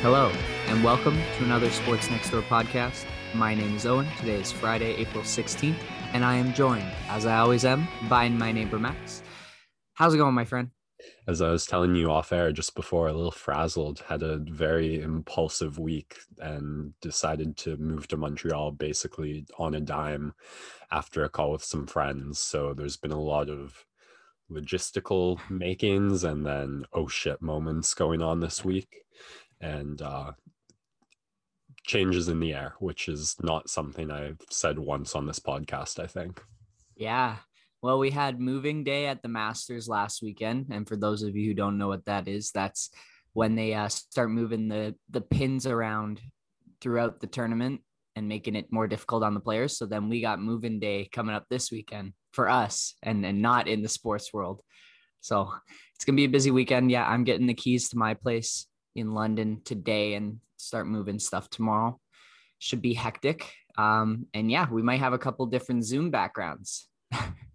Hello, and welcome to another Sports Next Door podcast. My name is Owen. Today is Friday, April 16th, and I am joined, as I always am, by my neighbor Max. How's it going, my friend? As I was telling you off air just before, a little frazzled, had a very impulsive week and decided to move to Montreal basically on a dime after a call with some friends. So there's been a lot of logistical makings and then oh shit moments going on this week and uh, changes in the air, which is not something I've said once on this podcast, I think. Yeah. Well, we had moving day at the Masters last weekend. And for those of you who don't know what that is, that's when they uh, start moving the, the pins around throughout the tournament and making it more difficult on the players. So then we got moving day coming up this weekend for us and, and not in the sports world. So it's going to be a busy weekend. Yeah, I'm getting the keys to my place in London today and start moving stuff tomorrow. Should be hectic. Um, and yeah, we might have a couple different Zoom backgrounds.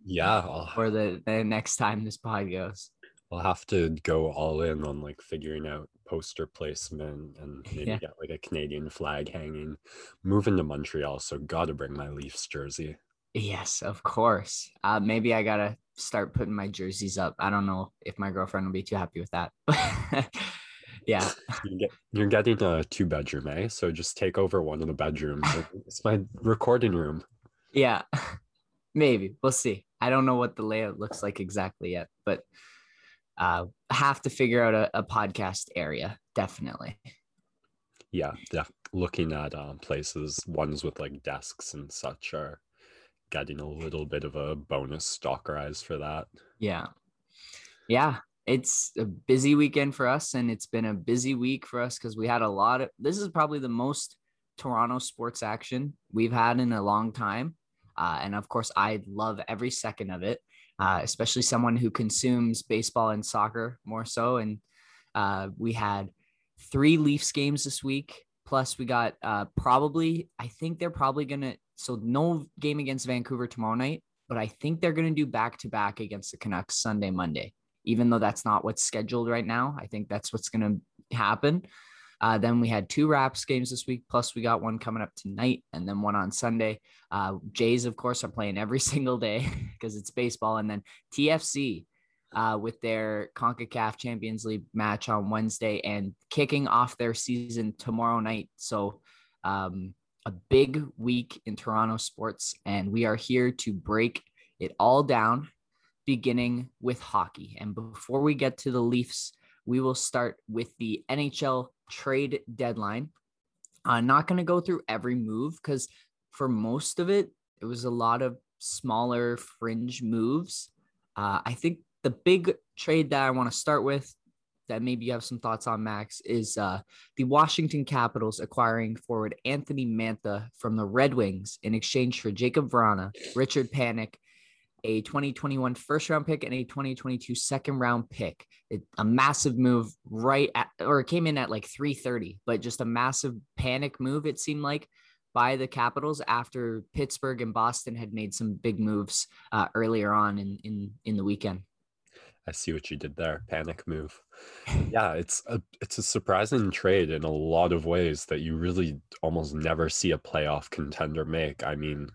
Yeah. for the, the next time this pod goes. I'll have to go all in on like figuring out poster placement and maybe Yeah. get like a Canadian flag hanging. Moving to Montreal, so gotta bring my Leafs jersey. Yes, of course. Uh, maybe I gotta start putting my jerseys up. I don't know if my girlfriend will be too happy with that. yeah, You get, you're getting a two bedroom, eh? So just take over one of the bedrooms. it's my recording room. yeah, maybe we'll see. I don't know what the layout looks like exactly yet, but uh, have to figure out a, a podcast area definitely. Yeah, def- looking at um, places, ones with like desks and such are getting a little bit of a bonus stalker eyes for that. Yeah, yeah. It's a busy weekend for us, and it's been a busy week for us because we had a lot of. This is probably the most Toronto sports action we've had in a long time. Uh, and of course, I love every second of it, uh, especially someone who consumes baseball and soccer more so. And uh, we had three Leafs games this week. Plus, we got uh, probably, I think they're probably going to, so no game against Vancouver tomorrow night, but I think they're going to do back to back against the Canucks Sunday, Monday, even though that's not what's scheduled right now. I think that's what's going to happen. Uh, then we had two Raps games this week, plus we got one coming up tonight and then one on Sunday. Uh, Jays, of course, are playing every single day because it's baseball. And then TFC uh, with their CONCACAF Champions League match on Wednesday and kicking off their season tomorrow night. So, um, a big week in Toronto sports, and we are here to break it all down, beginning with hockey. And before we get to the Leafs, we will start with the NHL trade deadline. I'm not going to go through every move because for most of it, it was a lot of smaller fringe moves. Uh, I think the big trade that I want to start with, that maybe you have some thoughts on, Max, is uh, the Washington Capitals acquiring forward Anthony Mantha from the Red Wings in exchange for Jakub Vrana, Richard Panik, a 2021 first round pick and a 2022 second round pick. It, a massive move right at, or it came in at like 330, but just a massive panic move, it seemed like, by the Capitals after Pittsburgh and Boston had made some big moves uh, earlier on in, in, in the weekend. I see what you did there. Panic move. Yeah, it's a it's a surprising trade in a lot of ways that you really almost never see a playoff contender make. I mean,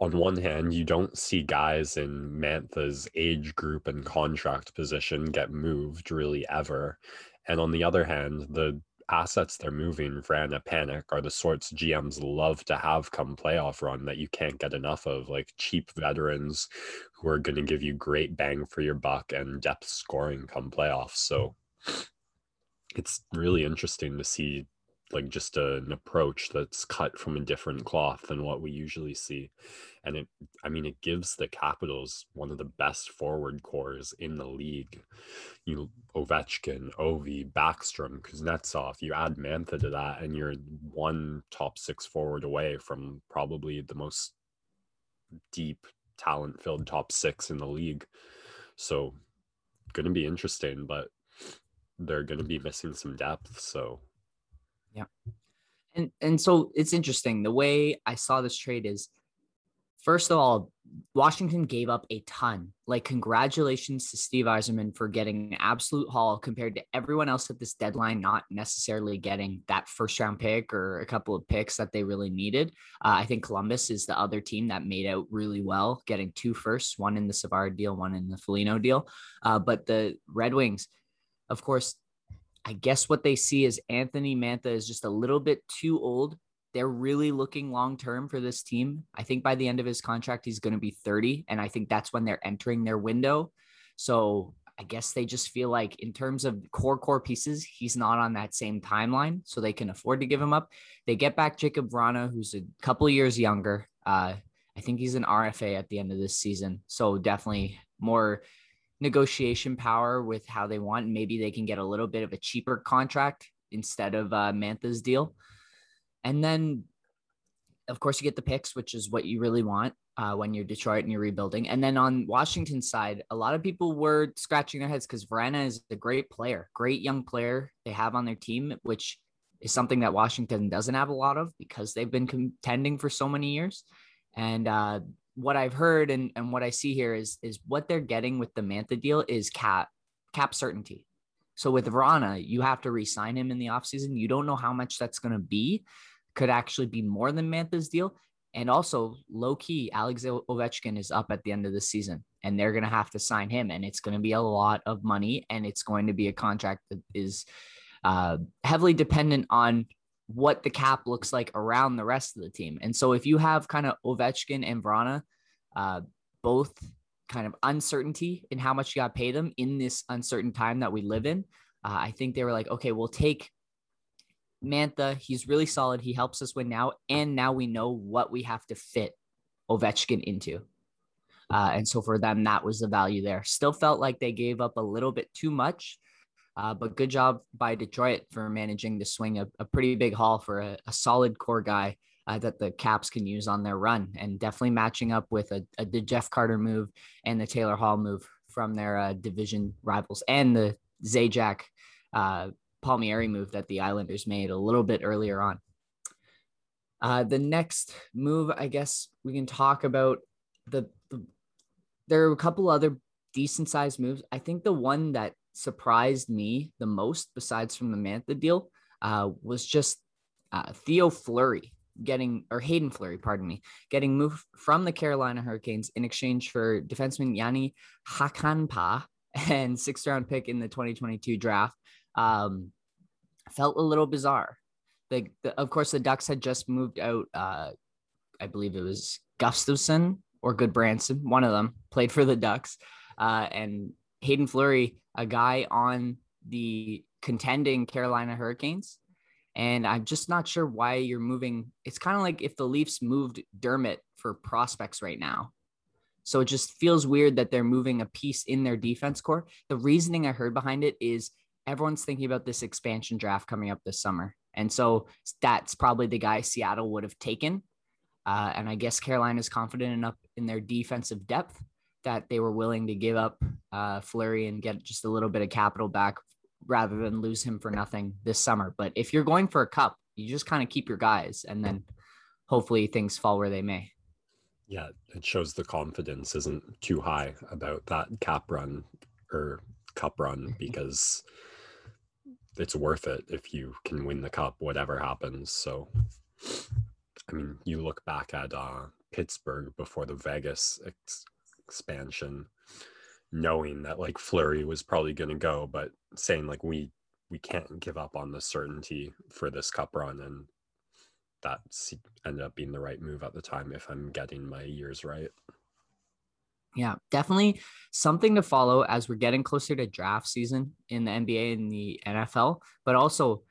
on one hand, you don't see guys in Mantha's age group and contract position get moved really ever. And on the other hand, the assets they're moving, Vrana Panik, are the sorts GMs love to have come playoff run that you can't get enough of, like cheap veterans who are going to give you great bang for your buck and depth scoring come playoffs. So it's really interesting to see like just a, an approach that's cut from a different cloth than what we usually see and it i mean it gives the capitals one of the best forward cores in the league. You ovechkin ovi backstrom kuznetsov you add mantha to that and you're one top six forward away from probably the most deep talent filled top six in the league. So going to be interesting but they're going to be missing some depth so And and so it's interesting. The way I saw this trade is first of all, Washington gave up a ton. Like, congratulations to Steve Yzerman for getting an absolute haul compared to everyone else at this deadline, not necessarily getting that first round pick or a couple of picks that they really needed. Uh, I think Columbus is the other team that made out really well, getting two firsts, one in the Savard deal, one in the Foligno deal. Uh, but the Red Wings, of course, I guess what they see is Anthony Mantha is just a little bit too old they're really looking long term for this team. I think by the end of his contract, he's going to be 30. And I think that's when they're entering their window. So I guess they just feel like, in terms of core, core pieces, he's not on that same timeline. So they can afford to give him up. They get back Jakub Vrana, who's a couple years younger. Uh, I think he's an RFA at the end of this season. So definitely more negotiation power with how they want. Maybe they can get a little bit of a cheaper contract instead of uh, Mantha's deal. And then, of course, you get the picks, which is what you really want uh, when you're Detroit and you're rebuilding. And then on Washington's side, a lot of people were scratching their heads because Vrana is a great player, great young player they have on their team, which is something that Washington doesn't have a lot of because they've been contending for so many years. And uh, what I've heard and, and what I see here is is what they're getting with the Mantha deal is cap cap certainty. So with Vrana, you have to re-sign him in the offseason. You don't know how much that's going to be could actually be more than Mantha's deal. And also, low key, Alex Ovechkin is up at the end of the season, and they're going to have to sign him, and it's going to be a lot of money, and it's going to be a contract that is uh, heavily dependent on what the cap looks like around the rest of the team. And so, if you have kind of Ovechkin and Vrana, uh, both kind of uncertainty in how much you got to pay them in this uncertain time that we live in, uh, I think they were like, okay, we'll take Mantha, he's really solid. He helps us win now. And now we know what we have to fit Ovechkin into. Uh, and so for them, that was the value there. Still felt like they gave up a little bit too much, uh, but good job by Detroit for managing to swing a, a pretty big haul for a, a solid core guy uh, that the Caps can use on their run, and definitely matching up with a, a the Jeff Carter move and the Taylor Hall move from their uh, division rivals and the Zajac uh, Palmieri move that the Islanders made a little bit earlier on. Uh, the next move, I guess we can talk about the, the there are a couple other decent sized moves. I think the one that surprised me the most, besides from the Mantha deal, uh, was just uh, Theo Fleury getting or Hayden Fleury, pardon me, getting moved from the Carolina Hurricanes in exchange for defenseman Jani Hakanpää and sixth round pick in the 2022 draft um, felt a little bizarre. The, the, of course, the Ducks had just moved out. Uh, I believe it was Gustafsson or Gudbranson, one of them played for the Ducks, uh, and Hayden Fleury, a guy on the contending Carolina Hurricanes. And I'm just not sure why you're moving. It's kind of like if the Leafs moved Dermott for prospects right now. So it just feels weird that they're moving a piece in their defense core. The reasoning I heard behind it is everyone's thinking about this expansion draft coming up this summer. And so that's probably the guy Seattle would have taken. Uh, and I guess Carolina is confident enough in their defensive depth that they were willing to give up uh, Fleury and get just a little bit of capital back rather than lose him for nothing this summer. But if you're going for a cup, you just kind of keep your guys and then hopefully things fall where they may. Yeah, it shows the confidence isn't too high about that cap run or cup run because it's worth it if you can win the cup, whatever happens. So, I mean, you look back at uh, Pittsburgh before the Vegas ex- expansion, knowing that like Fleury was probably going to go, but saying like we we can't give up on the certainty for this cup run, and that ended up being the right move at the time. If I'm getting my years right. Yeah, definitely something to follow as we're getting closer to draft season in the NBA and the NFL, but also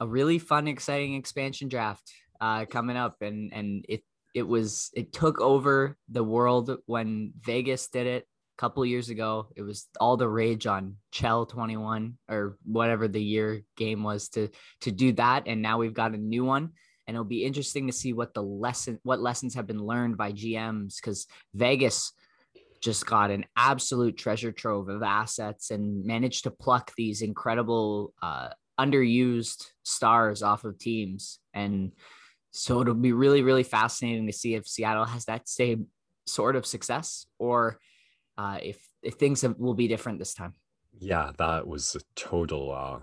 a really fun, exciting expansion draft uh, coming up. And and it it was it took over the world when Vegas did it a couple years ago. It was all the rage on Chell 21 or whatever the year game was to to do that. And now we've got a new one and it'll be interesting to see what the lesson what lessons have been learned by GMs because Vegas just got an absolute treasure trove of assets and managed to pluck these incredible uh, underused stars off of teams and So it'll be really, really fascinating to see if Seattle has that same sort of success or uh, if if things have, will be different this time. Yeah, that was a total uh,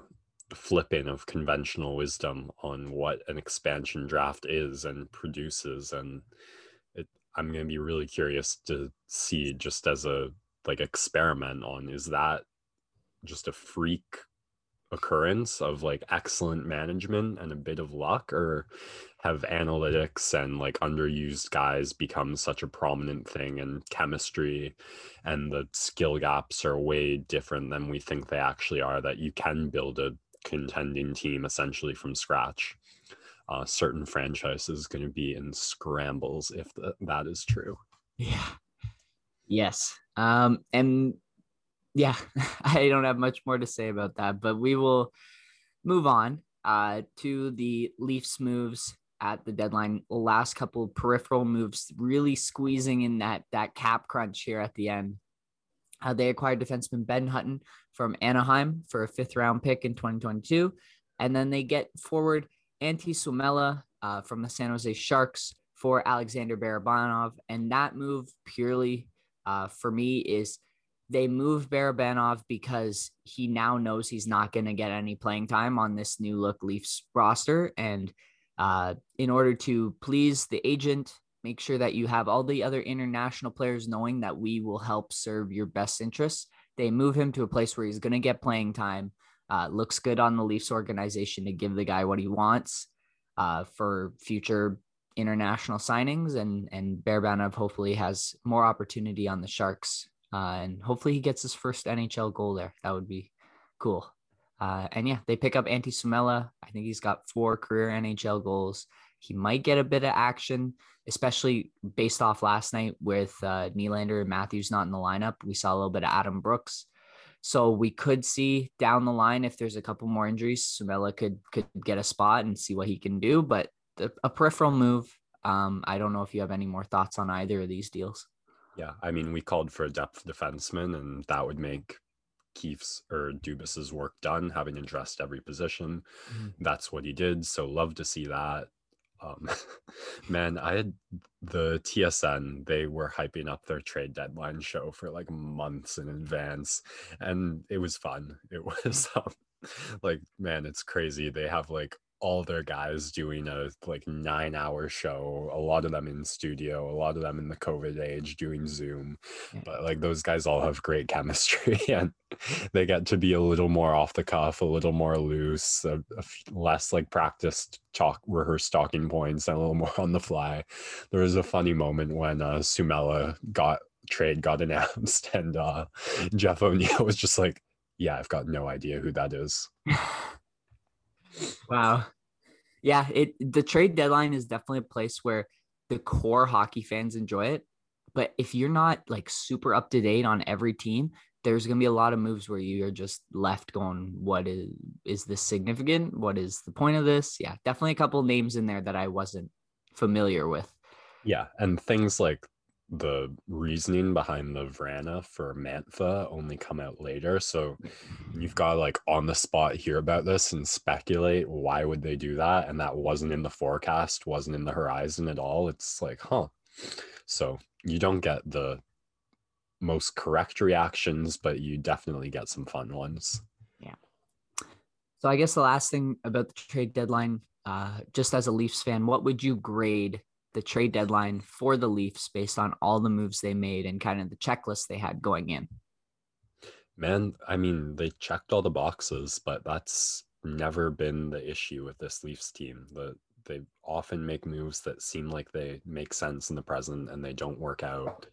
flipping of conventional wisdom on what an expansion draft is and produces, and it, I'm going to be really curious to see just as a like experiment on is that just a freak occurrence of like excellent management and a bit of luck or have analytics and like underused guys become such a prominent thing and chemistry and the skill gaps are way different than we think they actually are that you can build a contending team essentially from scratch. Uh, certain franchises going to be in scrambles if the, that is true. Yeah. Yes. Um and yeah, I don't have much more to say about that, but we will move on uh, to the Leafs moves at the deadline. Last couple of peripheral moves, really squeezing in that that cap crunch here at the end. Uh, they acquired defenseman Ben Hutton from Anaheim for a fifth round pick in 2022, and then they get forward Antti Suomela uh, from the San Jose Sharks for Alexander Barabanov, and that move purely uh, for me is they move Barabanov because he now knows he's not going to get any playing time on this new look Leafs roster. And uh, in order to please the agent, make sure that you have all the other international players knowing that we will help serve your best interests. They move him to a place where he's going to get playing time. Uh, looks good on the Leafs organization to give the guy what he wants uh, for future international signings. And and Barabanov hopefully has more opportunity on the Sharks uh, and hopefully he gets his first NHL goal there. That would be cool. Uh, and yeah, they pick up Antti Suomela. I think he's got four career NHL goals. He might get a bit of action, especially based off last night with uh, Nylander and Matthews not in the lineup. We saw a little bit of Adam Brooks. So we could see down the line if there's a couple more injuries, Suomela could could get a spot and see what he can do. But the, a peripheral move. Um, I don't know if you have any more thoughts on either of these deals. Yeah, I mean, we called for a depth defenseman, and that would make Keefe's or Dubas's work done, having addressed every position. Mm-hmm. That's what he did. So love to see that. Um, man, I had the TSN, they were hyping up their trade deadline show for like months in advance, and it was fun. It was um, like, man, it's crazy. They have like all their guys doing a like nine hour show a lot of them in studio a lot of them in the covid age doing zoom but like those guys all have great chemistry and they get to be a little more off the cuff a little more loose a, a less like practiced talk rehearsed talking points and a little more on the fly. There was a funny moment when uh Suomela got trade got announced and uh jeff o'neill was just like yeah i've got no idea who that is wow. Yeah, it the trade deadline is definitely a place where the core hockey fans enjoy it. But if you're not like super up to date on every team, there's gonna be a lot of moves where you're just left going, what is is this significant? What is the point of this? Yeah, definitely a couple names in there that I wasn't familiar with. Yeah, and things like the reasoning behind the Vrana for Mantha only come out later. So you've got like on the spot hear about this and speculate why would they do that? And that wasn't in the forecast, wasn't in the horizon at all. It's like, huh. So you don't get the most correct reactions, but you definitely get some fun ones. Yeah. So I guess the last thing about the trade deadline, uh, just as a Leafs fan, what would you grade the trade deadline for the Leafs based on all the moves they made and kind of the checklist they had going in? Man, I mean, they checked all the boxes, but that's never been the issue with this Leafs team. The they often make moves that seem like they make sense in the present and they don't work out.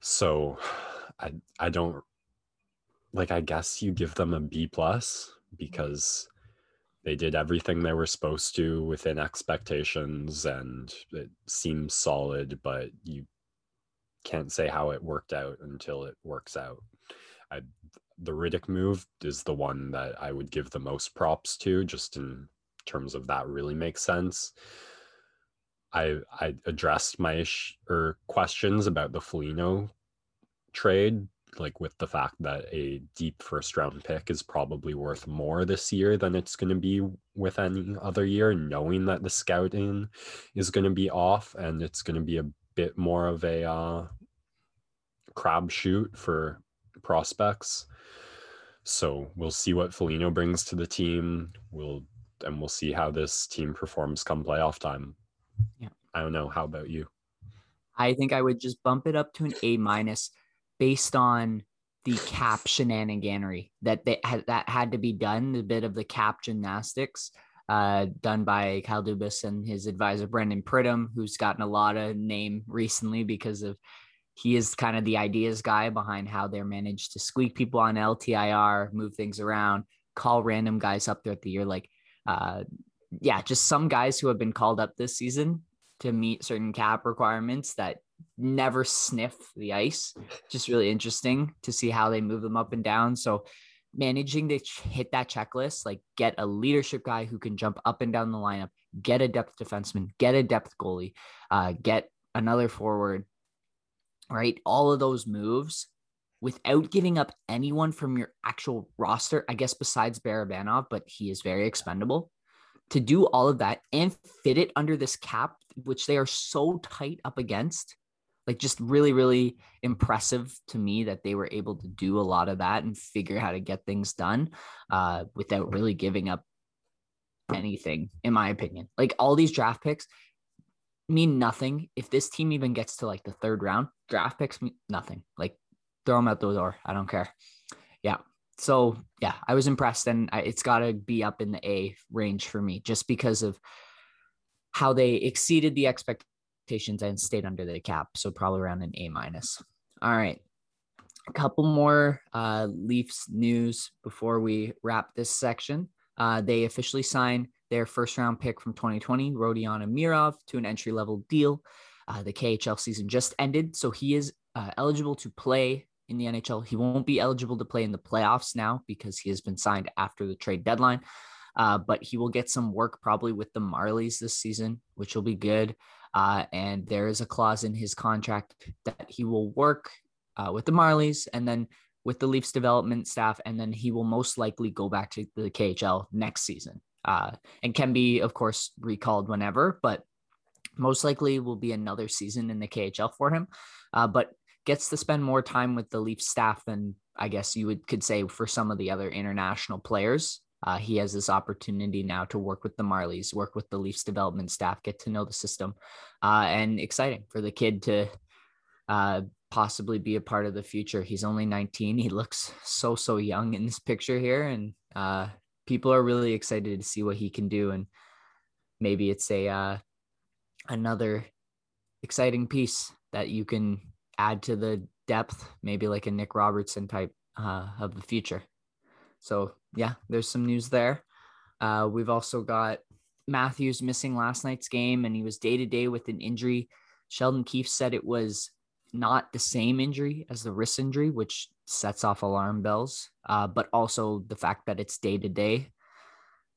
So I I don't like I guess you give them a B plus because they did everything they were supposed to within expectations and it seems solid but you can't say how it worked out until it works out. I, the Rittich move is the one that I would give the most props to just in terms of that really makes sense. I I addressed my or er, questions about the Foligno trade like with the fact that a deep first round pick is probably worth more this year than it's going to be with any other year, knowing that the scouting is going to be off and it's going to be a bit more of a uh, crab shoot for prospects. So we'll see what Foligno brings to the team. We'll and we'll see how this team performs come playoff time. Yeah. I don't know. How about you? I think I would just bump it up to an A minus based on the cap shenaniganery that they had that had to be done, the bit of the cap gymnastics uh, done by Kyle Dubas and his advisor Brandon Pridham, who's gotten a lot of name recently because of he is kind of the ideas guy behind how they're managed to squeak people on LTIR, move things around, call random guys up throughout the year. Like, uh, yeah, just some guys who have been called up this season to meet certain cap requirements that never sniff the ice. Just really interesting to see how they move them up and down. So managing to hit that checklist, like get a leadership guy who can jump up and down the lineup, get a depth defenseman, get a depth goalie, uh, get another forward, right? All of those moves without giving up anyone from your actual roster, I guess besides Barabanov, but he is very expendable. To do all of that and fit it under this cap, which they are so tight up against, like just really really impressive to me that they were able to do a lot of that and figure how to get things done uh, without really giving up anything in my opinion. Like all these draft picks mean nothing. If this team even gets to like the third round draft picks mean nothing. Like throw them out the door. I don't care. Yeah. So yeah i was impressed and I, it's got to be up in the a range for me just because of how they exceeded the expectations expectations and stayed under the cap. So probably around an A minus. All right. A couple more uh, Leafs news before we wrap this section. Uh, they officially signed their first round pick from 2020, Rodion Amirov, to an entry level deal. Uh, the KHL season just ended, so he is uh, eligible to play in the NHL. He won't be eligible to play in the playoffs now because he has been signed after the trade deadline. Uh, but he will get some work probably with the Marlies this season, which will be good. Uh, and there is a clause in his contract that he will work uh, with the Marlies and then with the Leafs development staff, and then he will most likely go back to the KHL next season. Uh, and can be, of course, recalled whenever, but most likely will be another season in the KHL for him. Uh, but gets to spend more time with the Leafs staff than I guess you would could say for some of the other international players. Uh, he has this opportunity now to work with the Marlies, work with the Leafs development staff, get to know the system, uh, and exciting for the kid to uh, possibly be a part of the future. He's only 19. He looks so so young in this picture here, and uh, people are really excited to see what he can do. And maybe it's a uh, another exciting piece that you can add to the depth, maybe like a Nick Robertson type uh, of the future. So yeah, there's some news there. Uh, we've also got Matthews missing last night's game, and he was day to day with an injury. Sheldon Keefe said it was not the same injury as the wrist injury, which sets off alarm bells, uh, but also the fact that it's day to day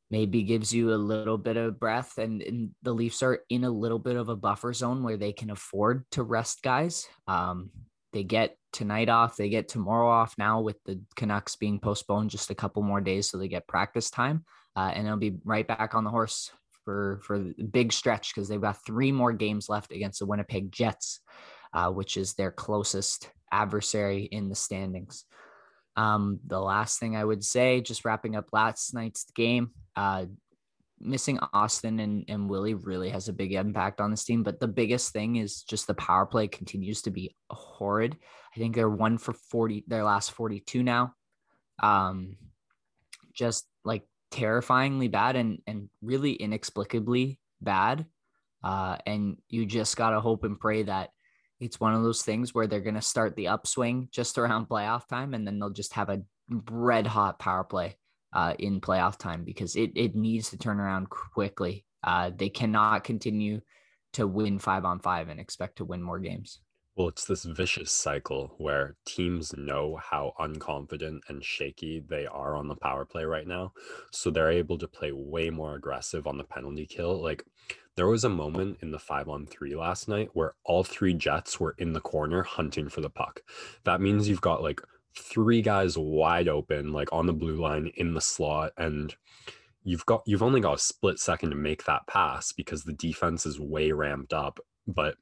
maybe gives you a little bit of breath. And, and, the Leafs are in a little bit of a buffer zone where they can afford to rest guys. Um, they get tonight off. They get tomorrow off now with the Canucks being postponed just a couple more days, so they get practice time, uh, and they'll be right back on the horse for for the big stretch because they've got three more games left against the Winnipeg Jets, uh, which is their closest adversary in the standings. Um, the last thing I would say, just wrapping up last night's game, uh, missing Austin and, and Willie really has a big impact on this team. But the biggest thing is just the power play continues to be horrid. I think they're one for 40, their last 42 now. Um, just like terrifyingly bad and, and really inexplicably bad. Uh, and you just got to hope and pray that it's one of those things where they're going to start the upswing just around playoff time and then they'll just have a red hot power play uh, in playoff time because it, it needs to turn around quickly. Uh, they cannot continue to win five on five and expect to win more games. Well, it's this vicious cycle where teams know how unconfident and shaky they are on the power play right now. So they're able to play way more aggressive on the penalty kill. Like there was a moment in the five on three last night where all three Jets were in the corner hunting for the puck. That means you've got like three guys wide open, like on the blue line in the slot, and you've got you've only got a split second to make that pass because the defense is way ramped up. But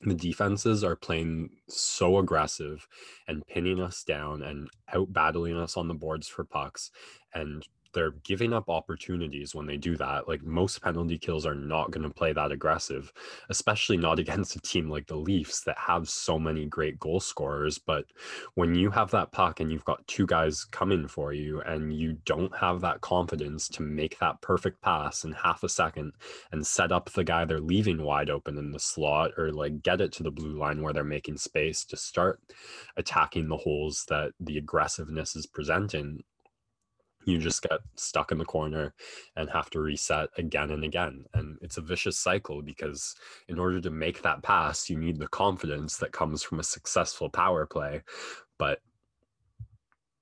the defenses are playing so aggressive and pinning us down and out battling us on the boards for pucks. And they're giving up opportunities when they do that. Like most penalty kills are not going to play that aggressive, especially not against a team like the Leafs that have so many great goal scorers. But when you have that puck and you've got two guys coming for you and you don't have that confidence to make that perfect pass in half a second and set up the guy they're leaving wide open in the slot or like get it to the blue line where they're making space to start attacking the holes that the aggressiveness is presenting you just get stuck in the corner and have to reset again and again. And it's a vicious cycle because in order to make that pass, you need the confidence that comes from a successful power play. But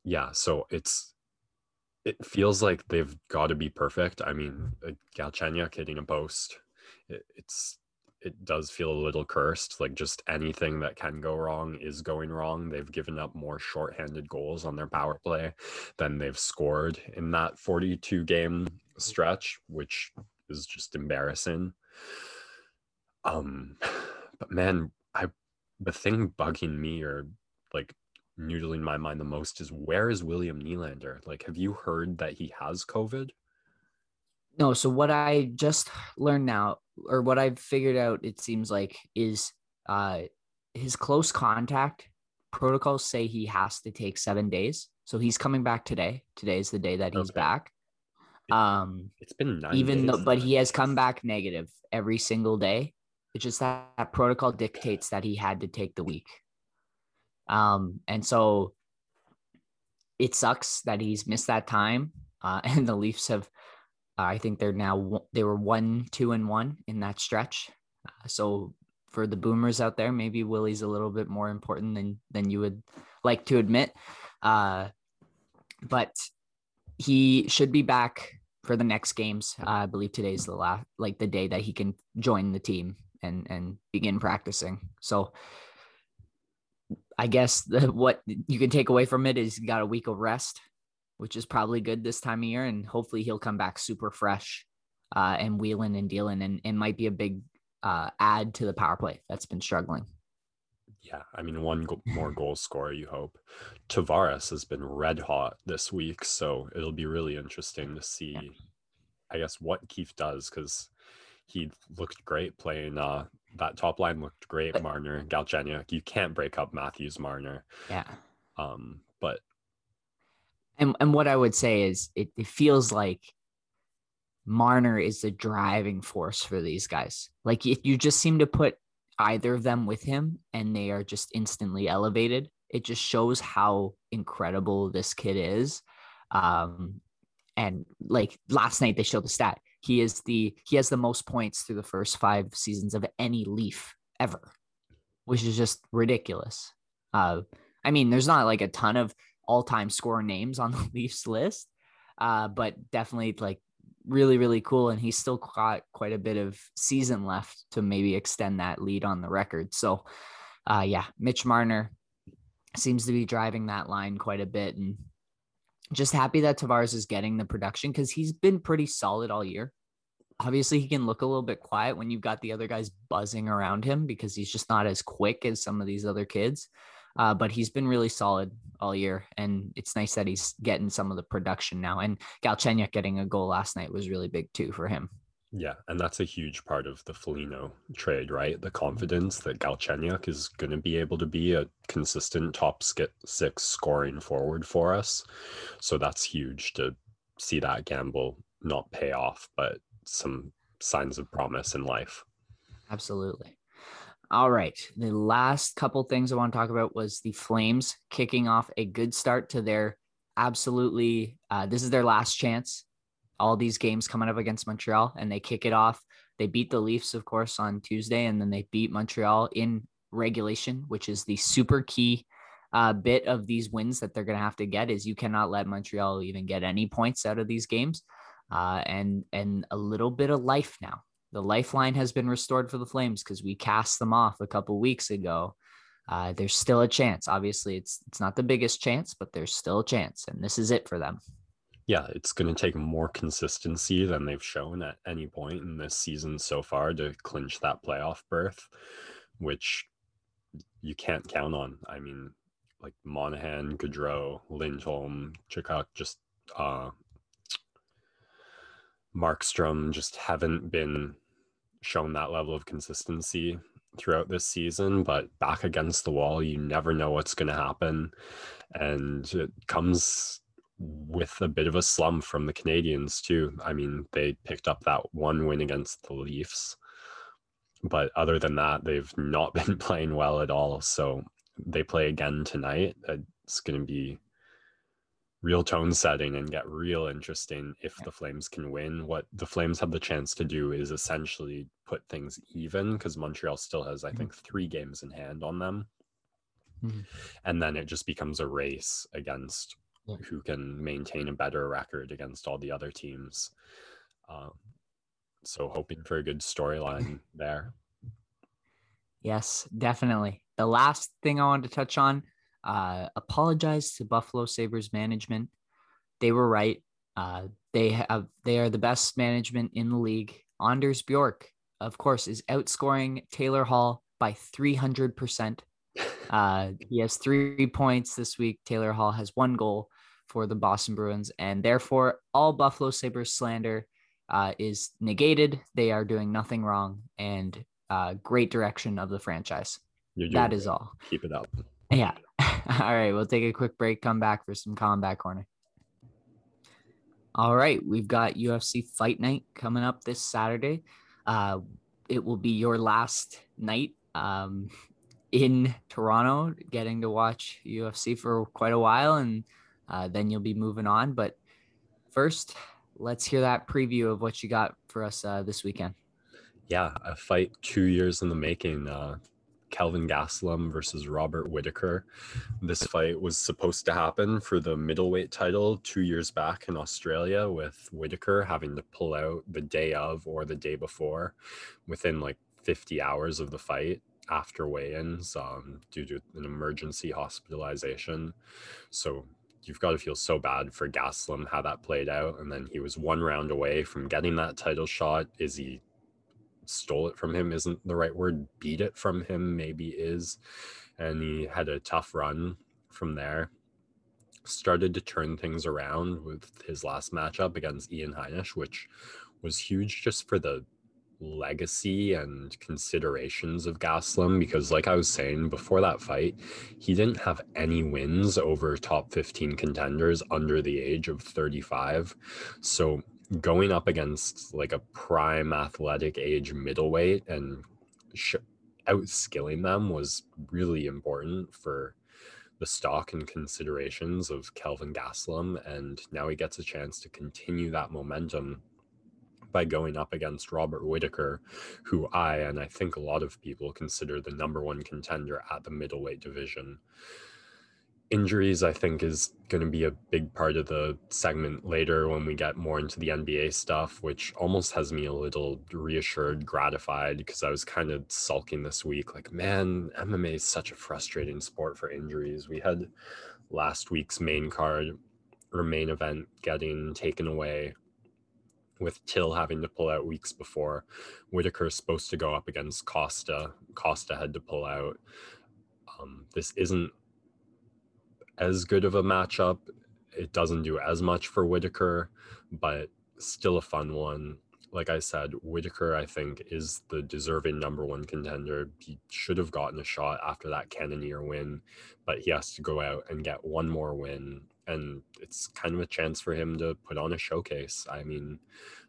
yeah, so it's it feels like they've got to be perfect. I mean, Galchenyuk hitting a post, it, it's it does feel a little cursed. Like just anything that can go wrong is going wrong. They've given up more shorthanded goals on their power play than they've scored in that 42 game stretch, which is just embarrassing. Um, but man, I the thing bugging me or like noodling my mind the most is where is William Nylander? Like, have you heard that he has COVID? No, so what I just learned now, or what I've figured out, it seems like, is uh, his close contact protocols say he has to take seven days. So he's coming back today. Today is the day that he's okay. back. Um, it's been even though, but he has come back negative every single day. It's just that, that protocol dictates that he had to take the week. Um, and so it sucks that he's missed that time. Uh, and the Leafs have I think they're now they were one, two, and one in that stretch. Uh, so for the boomers out there, maybe Willie's a little bit more important than than you would like to admit. Uh, but he should be back for the next games. Uh, I believe today's the last, like the day that he can join the team and and begin practicing. So I guess the, what you can take away from it is you got a week of rest which is probably good this time of year. And hopefully he'll come back super fresh uh, and wheeling and dealing and, and might be a big uh, add to the power play that's been struggling. Yeah, I mean, one go- more goal scorer, you hope. Tavares has been red hot this week, so it'll be really interesting to see, yeah. I guess, what Keefe does because he looked great playing. Uh, that top line looked great. But, Marner, Galchenyuk, you can't break up Matthews Marner. Yeah. Um, and and what I would say is it, it feels like Marner is the driving force for these guys. Like if you just seem to put either of them with him and they are just instantly elevated. It just shows how incredible this kid is. Um, and like last night they showed the stat. He is the he has the most points through the first five seasons of any Leaf ever, which is just ridiculous. Uh, I mean, there's not like a ton of all time score names on the Leafs list. Uh, but definitely like really, really cool. And he's still got quite a bit of season left to maybe extend that lead on the record. So, uh, yeah, Mitch Marner seems to be driving that line quite a bit. And just happy that Tavares is getting the production because he's been pretty solid all year. Obviously, he can look a little bit quiet when you've got the other guys buzzing around him because he's just not as quick as some of these other kids. Uh, but he's been really solid all year, and it's nice that he's getting some of the production now. And Galchenyuk getting a goal last night was really big too for him. Yeah, and that's a huge part of the Foligno trade, right? The confidence that Galchenyuk is going to be able to be a consistent top six scoring forward for us. So that's huge to see that gamble not pay off, but some signs of promise in life. Absolutely. All right. The last couple things I want to talk about was the Flames kicking off a good start to their absolutely, uh, this is their last chance. All these games coming up against Montreal, and they kick it off. They beat the Leafs, of course, on Tuesday, and then they beat Montreal in regulation, which is the super key uh, bit of these wins that they're going to have to get. Is you cannot let Montreal even get any points out of these games, uh, and and a little bit of life now the lifeline has been restored for the Flames because we cast them off a couple weeks ago. uh, there's still a chance. Obviously, it's it's not the biggest chance, but there's still a chance, and this is it for them. Yeah, it's going to take more consistency than they've shown at any point in this season so far to clinch that playoff berth, which you can't count on. I mean, like Monahan, Gaudreau, Lindholm, Tkachuk, just uh, Markstrom just haven't been shown that level of consistency throughout this season, but back against the wall, you never know what's going to happen. And it comes with a bit of a slump from the Canadiens, too. I mean, they picked up that one win against the Leafs. But other than that, they've not been playing well at all. So they play again tonight. It's going to be real tone setting and get real interesting if the Flames can win. What the Flames have the chance to do is essentially put things even because Montreal still has, I mm-hmm. think, three games in hand on them. Mm-hmm. And then it just becomes a race against yeah. who can maintain a better record against all the other teams. Um, so hoping for a good storyline there. Yes, definitely. The last thing I wanted to touch on uh, apologize to Buffalo Sabres management. They were right. Uh, they have they are the best management in the league. Anders Bjork, of course, is outscoring Taylor Hall by 300%. Uh, he has three points this week. Taylor Hall has one goal for the Boston Bruins, and therefore all Buffalo Sabres slander uh, is negated. They are doing nothing wrong, and uh, great direction of the franchise. That is all. Keep it up. Yeah. all right. We'll take a quick break, come back for some combat corner. All right. We've got UFC Fight Night coming up this Saturday. Uh, it will be your last night um, in Toronto, getting to watch UFC for quite a while, and uh, then you'll be moving on. But first, let's hear that preview of what you got for us uh, this weekend. Yeah, a fight two years in the making. Kelvin Gastelum versus Robert Whittaker. This fight was supposed to happen for the middleweight title two years back in Australia, with Whittaker having to pull out the day of or the day before within like 50 hours of the fight after weigh-ins um, due to an emergency hospitalization. So you've got to feel so bad for Gastelum how that played out. And then he was one round away from getting that title shot. Is he stole it from him isn't the right word. Beat it from him maybe is. And he had a tough run from there. Started to turn things around with his last matchup against Ian Heinisch, which was huge just for the legacy and considerations of Gastelum because like I was saying before that fight he didn't have any wins over top 15 contenders under the age of 35 so going up against like a prime athletic age middleweight and sh- outskilling them was really important for the stock and considerations of Kelvin Gastelum. And now he gets a chance to continue that momentum by going up against Robert Whittaker, who I and I think a lot of people consider the number one contender at the middleweight division injuries i think is going to be a big part of the segment later when we get more into the nba stuff which almost has me a little reassured gratified because i was kind of sulking this week like man mma is such a frustrating sport for injuries we had last week's main card or main event getting taken away with Till having to pull out weeks before. Whittaker's supposed to go up against Costa. Costa had to pull out. Um, this isn't as good of a matchup. It doesn't do as much for Whittaker, but still a fun one. Like I said, Whittaker, I think, is the deserving number one contender. He should have gotten a shot after that Cannonier win, but he has to go out and get one more win. And it's kind of a chance for him to put on a showcase. I mean,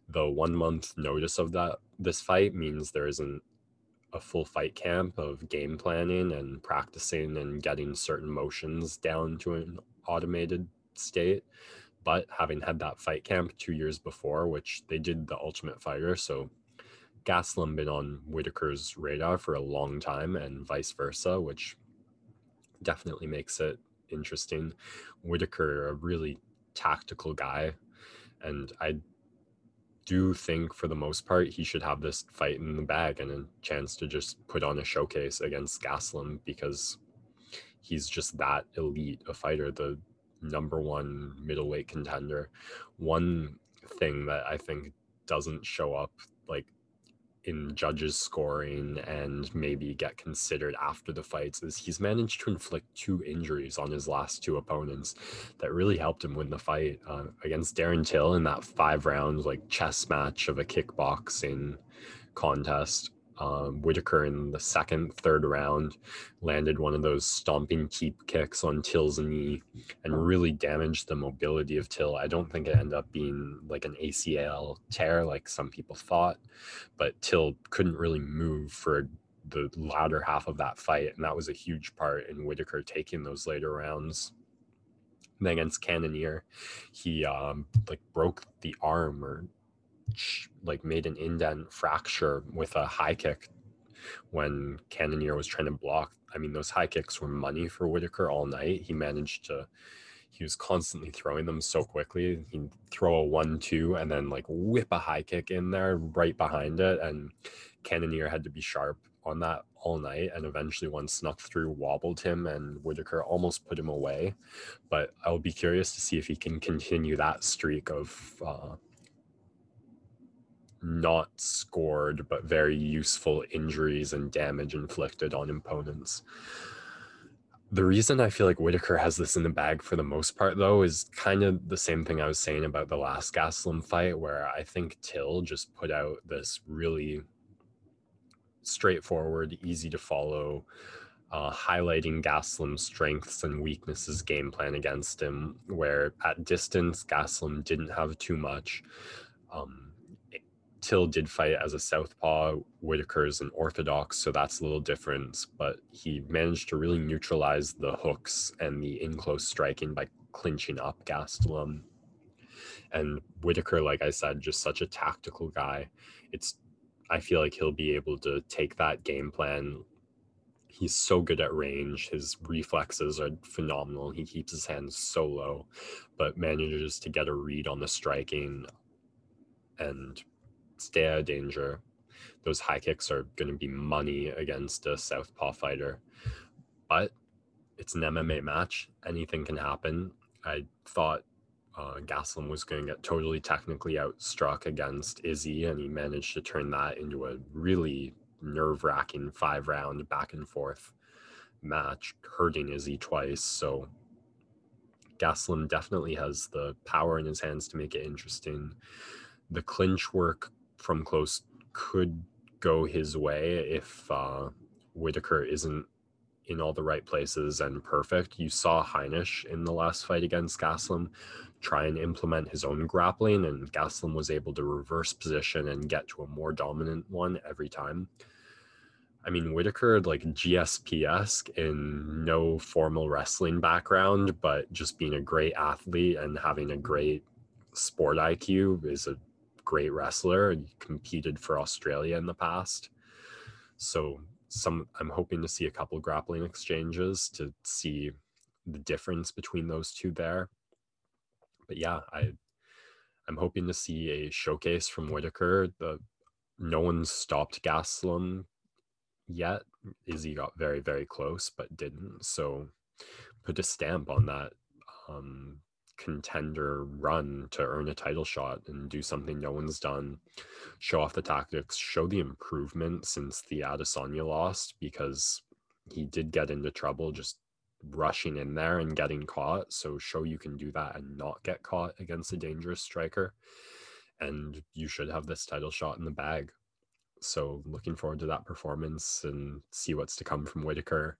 the one month notice of that this fight means there isn't a full fight camp of game planning and practicing and getting certain motions down to an automated state. But having had that fight camp two years before, which they did the Ultimate Fighter, so Gastelum been on Whittaker's radar for a long time, and vice versa, which definitely makes it interesting. Whitaker, a really tactical guy, and I do think for the most part he should have this fight in the bag and a chance to just put on a showcase against Gastelum because he's just that elite a fighter, the number one middleweight contender. One thing that I think doesn't show up like in judges scoring and maybe get considered after the fights is he's managed to inflict two injuries on his last two opponents that really helped him win the fight uh, against Darren Till in that five round like chess match of a kickboxing contest um, Whittaker in the second, third round landed one of those stomping keep kicks on Till's knee and really damaged the mobility of Till. I don't think it ended up being like an ACL tear like some people thought, but Till couldn't really move for the latter half of that fight, and that was a huge part in Whittaker taking those later rounds. then against Cannonier, he um, like broke the arm or like made an indent fracture with a high kick when Cannonier was trying to block. I mean, those high kicks were money for Whittaker all night. He managed to, he was constantly throwing them so quickly. He'd throw a one, two, and then like whip a high kick in there right behind it. And Cannonier had to be sharp on that all night. And eventually, one snuck through, wobbled him, and Whittaker almost put him away. But I'll be curious to see if he can continue that streak of, uh, not scored but very useful injuries and damage inflicted on opponents. The reason I feel like Whittaker has this in the bag for the most part, though, is kind of the same thing I was saying about the last Gastelum fight, where I think Till just put out this really straightforward, easy to follow, uh, highlighting Gastelum's strengths and weaknesses game plan against him, where at distance, Gastelum didn't have too much. Um, Till did fight as a southpaw. Whittaker's an orthodox, so that's a little different. But he managed to really neutralize the hooks and the in close striking by clinching up Gastelum. And Whittaker, like I said, just such a tactical guy. It's I feel like he'll be able to take that game plan. He's so good at range. His reflexes are phenomenal. He keeps his hands so low, but manages to get a read on the striking and stay out of danger. Those high kicks are going to be money against a southpaw fighter. But it's an MMA match. Anything can happen. I thought uh, Gastelum was going to get totally technically outstruck against Izzy, and he managed to turn that into a really nerve wracking five round back and forth match, hurting Izzy twice. So Gastelum definitely has the power in his hands to make it interesting. The clinch work from close could go his way if uh, Whittaker isn't in all the right places and perfect. You saw Heinisch in the last fight against Gastelum try and implement his own grappling, and Gastelum was able to reverse position and get to a more dominant one every time. I mean, Whittaker, like GSP esque in no formal wrestling background, but just being a great athlete and having a great sport IQ is a great wrestler and competed for Australia in the past. So some I'm hoping to see a couple grappling exchanges to see the difference between those two there. But yeah, I I'm hoping to see a showcase from Whittaker. The no one's stopped Gastelum yet. Izzy got very, very close, but didn't. So put a stamp on that um, contender run to earn a title shot and do something no one's done. Show off the tactics, show the improvement since the Adesanya lost because he did get into trouble just rushing in there and getting caught. So show you can do that and not get caught against a dangerous striker. And you should have this title shot in the bag. So looking forward to that performance and see what's to come from Whittaker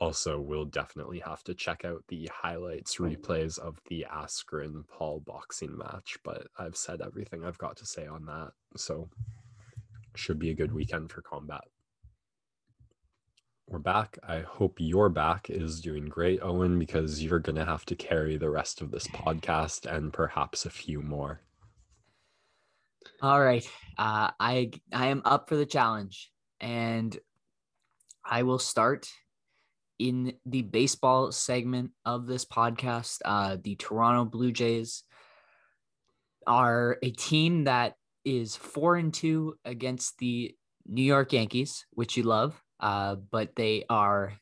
also we'll definitely have to check out the highlights replays of the Askren Paul boxing match, but I've said everything I've got to say on that. So should be a good weekend for combat. We're back. I hope your back is doing great, Owen, because you're going to have to carry the rest of this podcast and perhaps a few more. All right. Uh, I I am up for the challenge and I will start in the baseball segment of this podcast, uh, the Toronto Blue Jays are a team that is four and two against the New York Yankees, which you love, uh, but they are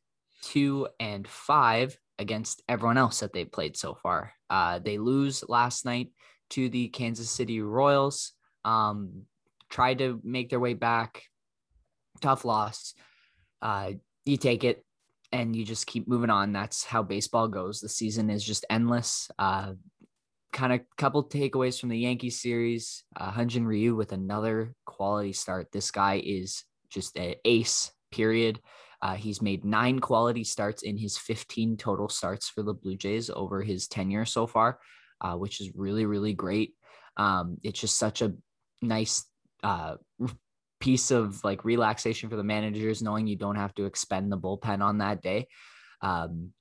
two and five against everyone else that they've played so far. Uh, they lose last night to the Kansas City Royals. Um, tried to make their way back. Tough loss. Uh, you take it and you just keep moving on. That's how baseball goes. The season is just endless. Uh, kind of couple takeaways from the Yankees series. Uh, Hyun-Jin Ryu with another quality start. This guy is just an ace. Period. Uh, he's made nine quality starts in his 15 total starts for the Blue Jays over his tenure so far, uh, which is really, really great. Um, it's just such a nice uh, piece of like relaxation for the managers, knowing you don't have to expend the bullpen on that day. Um,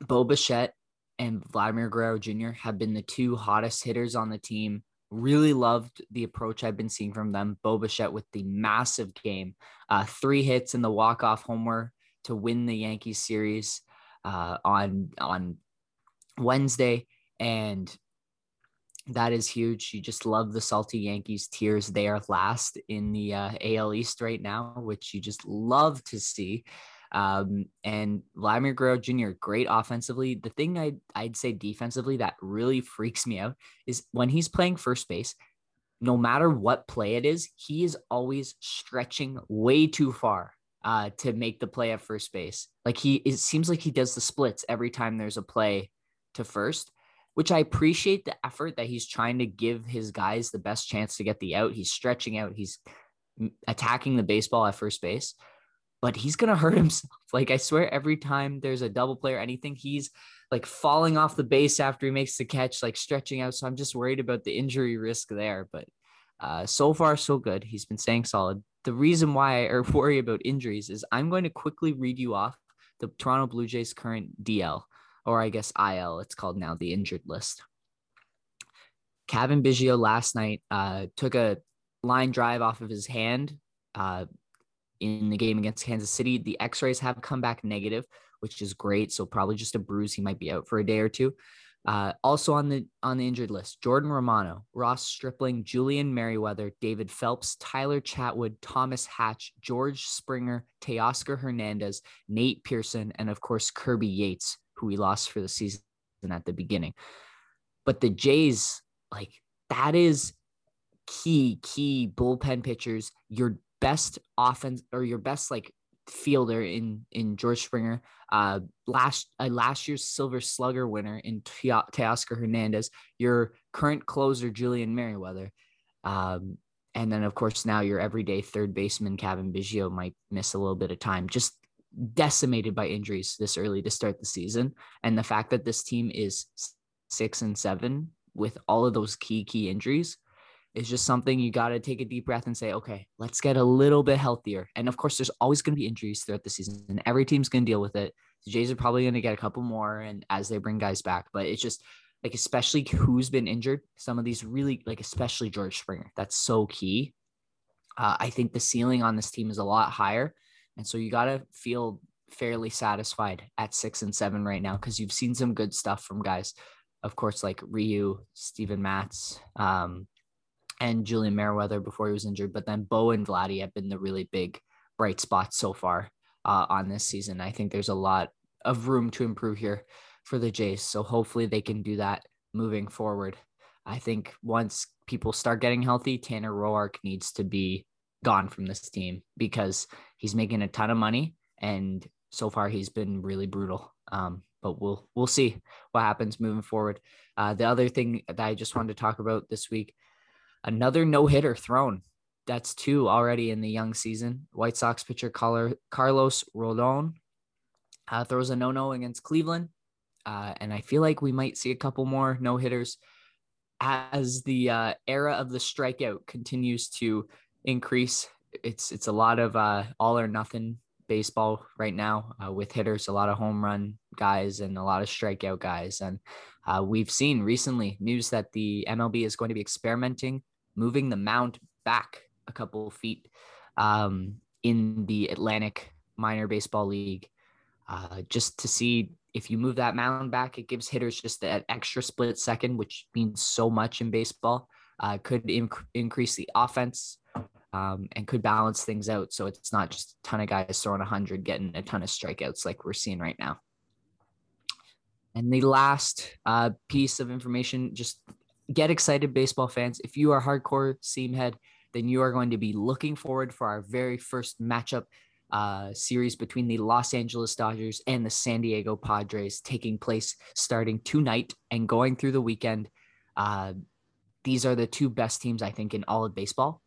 Bo Bichette and Vladimir Guerrero Jr. have been the two hottest hitters on the team. Really loved the approach I've been seeing from them. Bo Bichette with the massive game, uh, three hits in the walk off homer to win the Yankees series uh, on on Wednesday, and that is huge. You just love the salty Yankees tears. They are last in the uh, AL East right now, which you just love to see. Um, and Vladimir Guerrero Jr., great offensively. The thing I'd, I'd say defensively that really freaks me out is when he's playing first base, no matter what play it is, he is always stretching way too far uh, to make the play at first base. Like he, it seems like he does the splits every time there's a play to first which I appreciate the effort that he's trying to give his guys the best chance to get the out. He's stretching out, he's attacking the baseball at first base, but he's going to hurt himself. Like, I swear, every time there's a double play or anything, he's like falling off the base after he makes the catch, like stretching out. So I'm just worried about the injury risk there. But uh, so far, so good. He's been staying solid. The reason why I worry about injuries is I'm going to quickly read you off the Toronto Blue Jays current DL or I guess IL, it's called now the injured list. Cavan Biggio last night uh, took a line drive off of his hand uh, in the game against Kansas City. The x rays have come back negative, which is great. So, probably just a bruise. He might be out for a day or two. Uh, also on the on the injured list, Jordan Romano, Ross Stripling, Julian Merryweather, David Phelps, Tyler Chatwood, Thomas Hatch, George Springer, Teoscar Hernandez, Nate Pearson, and of course Kirby Yates, who we lost for the season at the beginning. But the Jays, like that is key, key bullpen pitchers, your best offense or your best like fielder in in George Springer, uh last uh, last year's Silver Slugger winner in Teoscar Hernandez, your current closer Julian Merryweather, um, and then of course now your everyday third baseman Cavan Biggio might miss a little bit of time. Just decimated by injuries this early to start the season. And the fact that this team is six and seven with all of those key, key injuries is just something you got to take a deep breath and say, okay, let's get a little bit healthier. And of course, there's always going to be injuries throughout the season, and every team's going to deal with it. The Jays are probably going to get a couple more, and as they bring guys back, but it's just like, especially who's been injured, some of these really, like, especially George Springer, that's so key. Uh, I think the ceiling on this team is a lot higher. And so you got to feel fairly satisfied at six and seven right now because you've seen some good stuff from guys, of course, like Ryu, Steven Matz, um, and Julian Merryweather before he was injured. But then Bo and Vladdy have been the really big bright spots so far uh, on this season. I think there's a lot of room to improve here for the Jays. So hopefully they can do that moving forward. I think once people start getting healthy, Tanner Roark needs to be gone from this team because he's making a ton of money and so far he's been really brutal. Um, but we'll we'll see what happens moving forward. Uh, the other thing that I just wanted to talk about this week, another no hitter thrown. That's two already in the young season. White Sox pitcher Carlos Rodon uh, throws a no no against Cleveland, uh, and I feel like we might see a couple more no hitters as the uh, era of the strikeout continues to increase. It's it's a lot of uh, all or nothing baseball right now uh, with hitters, a lot of home run guys and a lot of strikeout guys. And uh, we've seen recently news that the MLB is going to be experimenting moving the mound back a couple feet um, in the Atlantic Minor Baseball League, uh, just to see if you move that mound back, it gives hitters just that extra split second, which means so much in baseball. Uh, could inc- increase the offense um, and could balance things out. So it's not just a ton of guys throwing 100, getting a ton of strikeouts like we're seeing right now. And the last uh, piece of information just get excited, baseball fans. If you are hardcore seam head, then you are going to be looking forward for our very first matchup uh, series between the Los Angeles Dodgers and the San Diego Padres taking place starting tonight and going through the weekend. Uh, these are the two best teams, I think, in all of baseball,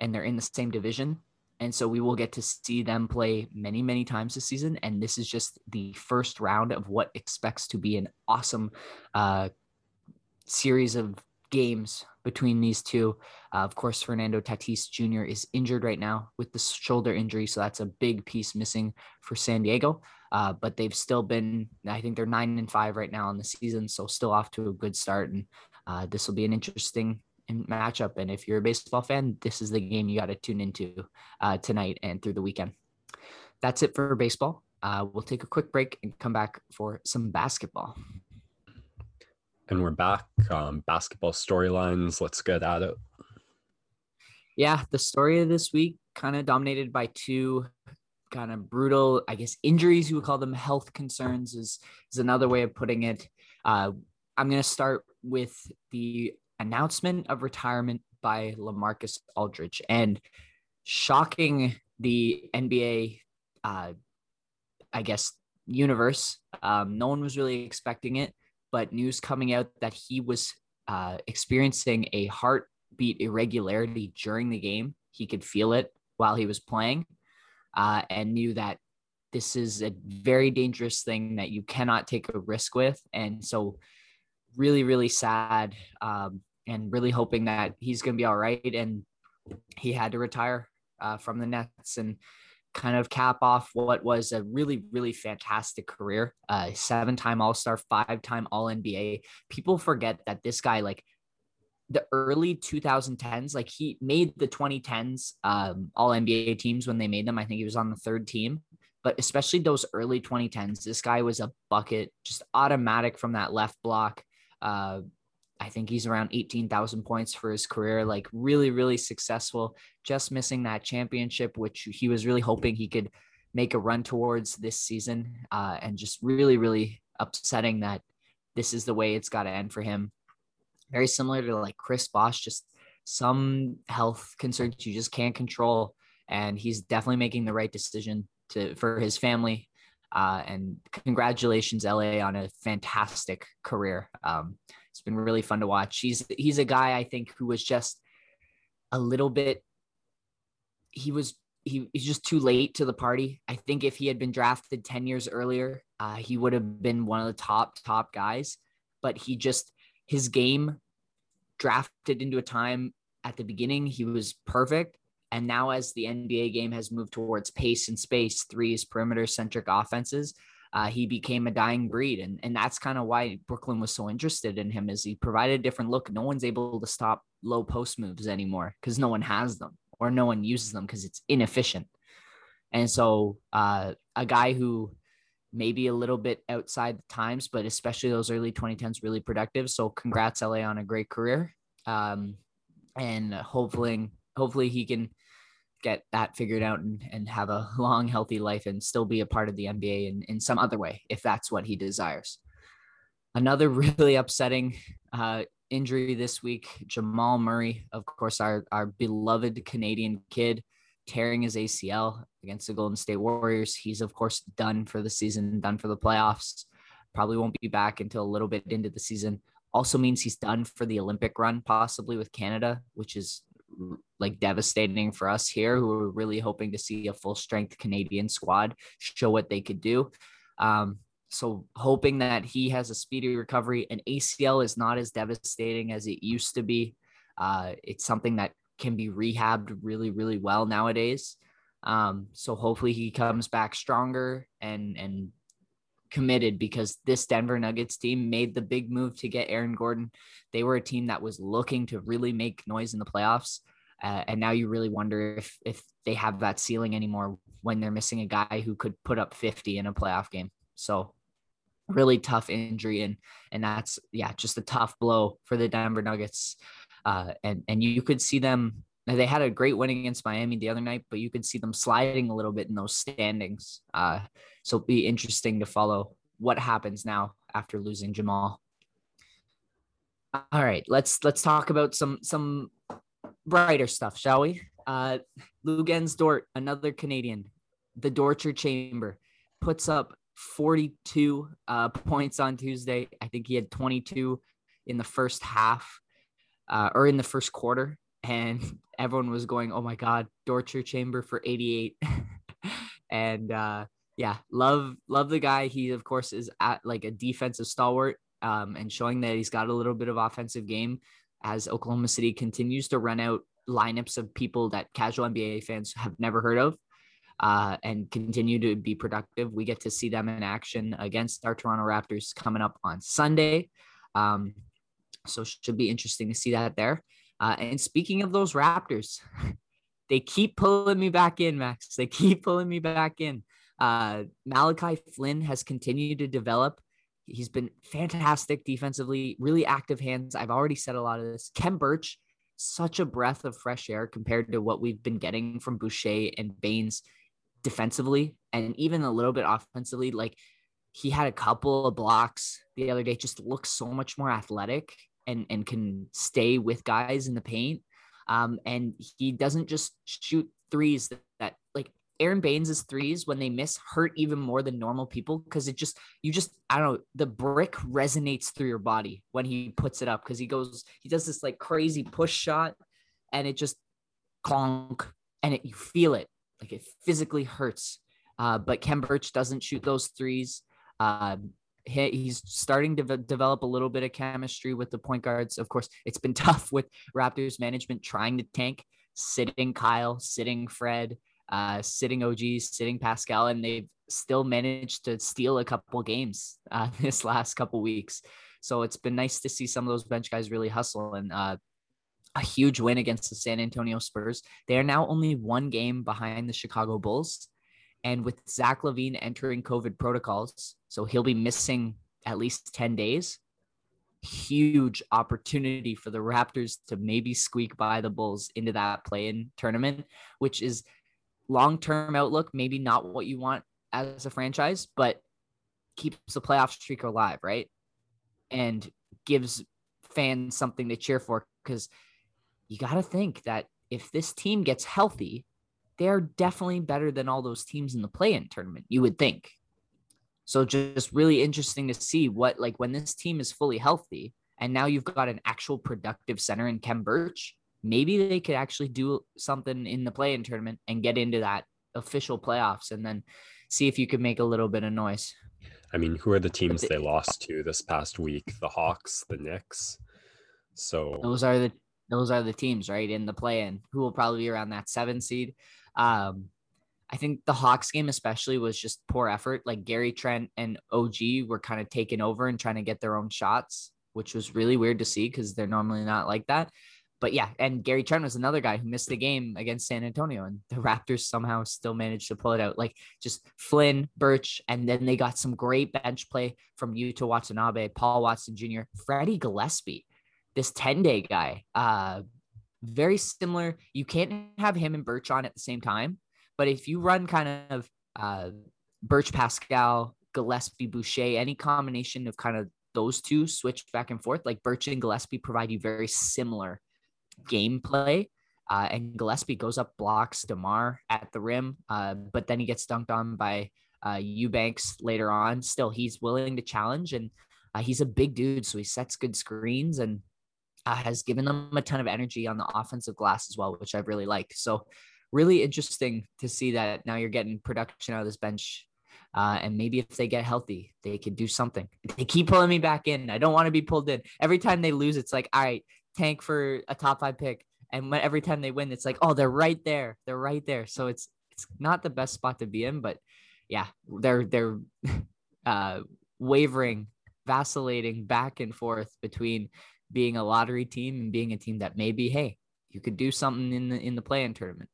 and they're in the same division. And so we will get to see them play many, many times this season. And this is just the first round of what expects to be an awesome uh, series of games between these two. Uh, of course, Fernando Tatis Jr. is injured right now with the shoulder injury, so that's a big piece missing for San Diego. Uh, but they've still been, I think they're nine and five right now in the season, so still off to a good start. And uh, this will be an interesting matchup. And if you're a baseball fan, this is the game you got to tune into uh, tonight and through the weekend. That's it for baseball. Uh, we'll take a quick break and come back for some basketball. And we're back. Um, basketball storylines. Let's get at it. Yeah, the story of this week kind of dominated by two kind of brutal, I guess, injuries. You would call them health concerns. Is is another way of putting it. Uh, I'm going to start with the announcement of retirement by LaMarcus Aldridge and shocking the NBA, uh, I guess, universe. Um, no one was really expecting it but news coming out that he was uh, experiencing a heartbeat irregularity during the game. He could feel it while he was playing uh, and knew that this is a very dangerous thing that you cannot take a risk with. And so, really, really sad um, and really hoping that he's going to be all right. And he had to retire uh, from the Nets. And kind of cap off what was a really, really fantastic career. Uh, seven time All Star, five time All NBA. People forget that this guy, like the early 2010s, like he made the 2010s um, All NBA teams when they made them. I think he was on the third team. But especially those early 2010s, this guy was a bucket, just automatic from that left block. Uh, I think he's around 18,000 points for his career, like really, really successful, just missing that championship, which he was really hoping he could make a run towards this season. Uh, and just really, really upsetting that this is the way it's got to end for him. Very similar to like Chris Bosh, just some health concerns you just can't control. And he's definitely making the right decision to for his family. Uh, and congratulations, LA, on a fantastic career. Um, it's been really fun to watch. He's he's a guy I think who was just a little bit. He was he, he's just too late to the party. I think if he had been drafted 10 years earlier, uh, he would have been one of the top, top guys. But he just, his game drafted into a time at the beginning, he was perfect. And now, as the NBA game has moved towards pace and space, threes, perimeter centric offenses, uh, he became a dying breed. And, and that's kind of why Brooklyn was so interested in him is he provided a different look. No one's able to stop low post moves anymore because no one has them or no one uses them because it's inefficient. And so uh, a guy who maybe a little bit outside the times, but especially those early 2010s, really productive. So congrats LA on a great career. Um, and hopefully, hopefully he can get that figured out and, and have a long, healthy life and still be a part of the NBA in, in some other way, if that's what he desires. Another really upsetting uh, injury this week Jamal Murray, of course, our, our beloved Canadian kid, tearing his ACL against the Golden State Warriors. He's, of course, done for the season, done for the playoffs. Probably won't be back until a little bit into the season. Also means he's done for the Olympic run, possibly with Canada, which is like devastating for us here who are really hoping to see a full strength Canadian squad show what they could do. Um, so hoping that he has a speedy recovery. An ACL is not as devastating as it used to be. Uh, it's something that can be rehabbed really, really well nowadays. Um, so hopefully he comes back stronger and and committed because this Denver Nuggets team made the big move to get Aaron Gordon. They were a team that was looking to really make noise in the playoffs. Uh, and now you really wonder if if they have that ceiling anymore when they're missing a guy who could put up 50 in a playoff game. So really tough injury and and that's yeah just a tough blow for the Denver Nuggets. Uh, and and you could see them they had a great win against Miami the other night, but you could see them sliding a little bit in those standings. Uh, so be interesting to follow what happens now after losing Jamal. All right, let's let's talk about some some brighter stuff, shall we? Uh, Luguentz Dort, another Canadian, the Dorcher Chamber, puts up 42 uh, points on Tuesday. I think he had 22 in the first half uh, or in the first quarter. And everyone was going, oh my God, Dorcher Chamber for 88. and uh, yeah, love, love the guy. He, of course, is at like a defensive stalwart um, and showing that he's got a little bit of offensive game as Oklahoma City continues to run out lineups of people that casual NBA fans have never heard of uh, and continue to be productive. We get to see them in action against our Toronto Raptors coming up on Sunday. Um, so should be interesting to see that there. Uh, and speaking of those Raptors, they keep pulling me back in, Max. They keep pulling me back in. Uh, Malachi Flynn has continued to develop. He's been fantastic defensively, really active hands. I've already said a lot of this. Khem Birch, such a breath of fresh air compared to what we've been getting from Boucher and Baines defensively and even a little bit offensively. Like he had a couple of blocks the other day, just looks so much more athletic and, and can stay with guys in the paint. Um, and he doesn't just shoot threes that, that like Baines' threes when they miss hurt even more than normal people because it just you just I don't know the brick resonates through your body when he puts it up because he goes he does this like crazy push shot and it just clonk and it you feel it like it physically hurts. Uh, but Khem Birch doesn't shoot those threes. Uh, he, he's starting to develop a little bit of chemistry with the point guards. Of course, it's been tough with Raptors management trying to tank, sitting Kyle, sitting Fred, uh, sitting OG, sitting Pascal, and they've still managed to steal a couple games uh, this last couple weeks. So it's been nice to see some of those bench guys really hustle. And uh, a huge win against the San Antonio Spurs. They are now only one game behind the Chicago Bulls. And with Zach LaVine entering COVID protocols, so he'll be missing at least 10 days. Huge opportunity for the Raptors to maybe squeak by the Bulls into that play in tournament, which is long term outlook, maybe not what you want as a franchise, but keeps the playoff streak alive, right? And gives fans something to cheer for because you got to think that if this team gets healthy, they're definitely better than all those teams in the play-in tournament. You would think. So just really interesting to see what like when this team is fully healthy and now you've got an actual productive center in Khem Birch, maybe they could actually do something in the play-in tournament and get into that official playoffs and then see if you could make a little bit of noise. I mean, who are the teams they lost to this past week? The Hawks, the Knicks. So those are the those are the teams, right, in the play-in who will probably be around that seven seed. Um, I think the Hawks game especially was just poor effort. Like Gary Trent and OG were kind of taking over and trying to get their own shots, which was really weird to see because they're normally not like that. But yeah, and Gary Trent was another guy who missed the game against San Antonio, and the Raptors somehow still managed to pull it out. Like just Flynn, Birch, and then they got some great bench play from Yuta Watanabe, Paul Watson Jr., Freddie Gillespie this 10 day guy. Uh, very similar. You can't have him and Birch on at the same time, but if you run kind of uh, Birch Pascal, Gillespie Boucher, any combination of kind of those two switch back and forth, like Birch and Gillespie provide you very similar gameplay. Uh, and Gillespie goes up, blocks DeMar at the rim, uh, but then he gets dunked on by uh, Eubanks later on. Still, he's willing to challenge, and uh, he's a big dude, so he sets good screens. And uh, has given them a ton of energy on the offensive glass as well, which I've really liked. So, really interesting to see that now you're getting production out of this bench. Uh, and maybe if they get healthy, they could do something. They keep pulling me back in. I don't want to be pulled in. Every time they lose, it's like, all right, tank for a top five pick. And when, every time they win, it's like, oh, they're right there. They're right there. So it's it's not the best spot to be in, but yeah, they're they're uh, wavering, vacillating back and forth between being a lottery team and being a team that maybe, hey, you could do something in the in the play-in tournament.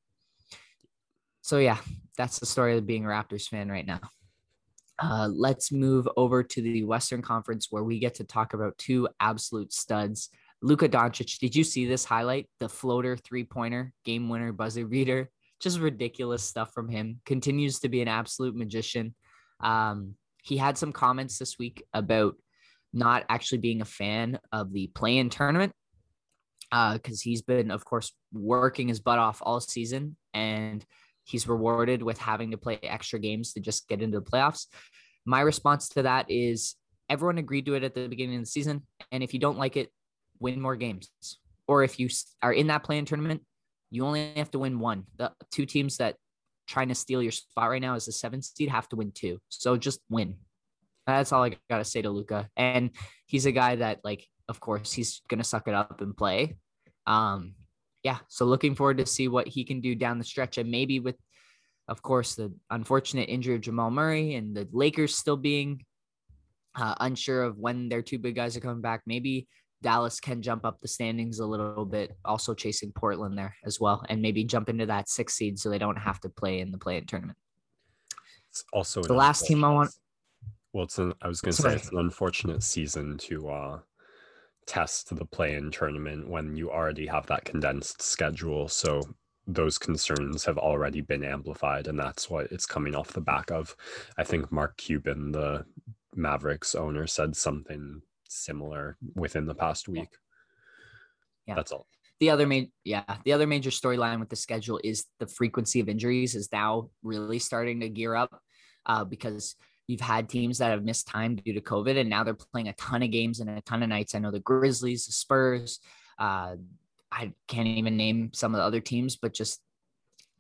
So yeah, that's the story of being a Raptors fan right now. Uh, let's move over to the Western Conference where we get to talk about two absolute studs, Luka Doncic, did you see this highlight? The floater three pointer, game winner, buzzer beater. Just ridiculous stuff from him. Continues to be an absolute magician. Um, he had some comments this week about not actually being a fan of the play in tournament because uh, he's been, of course, working his butt off all season and he's rewarded with having to play extra games to just get into the playoffs. My response to that is everyone agreed to it at the beginning of the season. And if you don't like it, win more games. Or if you are in that play-in tournament, you only have to win one. The two teams that trying to steal your spot right now is the seventh seed have to win two. So just win. That's all I gotta say to Luka. And he's a guy that, like, of course, he's gonna suck it up and play. Um, yeah. So looking forward to see what he can do down the stretch, and maybe with, of course, the unfortunate injury of Jamal Murray and the Lakers still being uh, unsure of when their two big guys are coming back. Maybe Dallas can jump up the standings a little bit, also chasing Portland there as well, and maybe jump into that six seed so they don't have to play in the play in tournament. It's also the last team I want. Well, it's an, I was going to say it's an unfortunate season to uh, test the play in tournament when you already have that condensed schedule. So those concerns have already been amplified, and that's what it's coming off the back of. I think Mark Cuban, the Mavericks owner, said something similar within the past week. Yeah. That's all. The other main yeah, the other major storyline with the schedule is the frequency of injuries is now really starting to gear up uh, because you've had teams that have missed time due to COVID and now they're playing a ton of games and a ton of nights. I know the Grizzlies, the Spurs, uh, I can't even name some of the other teams, but just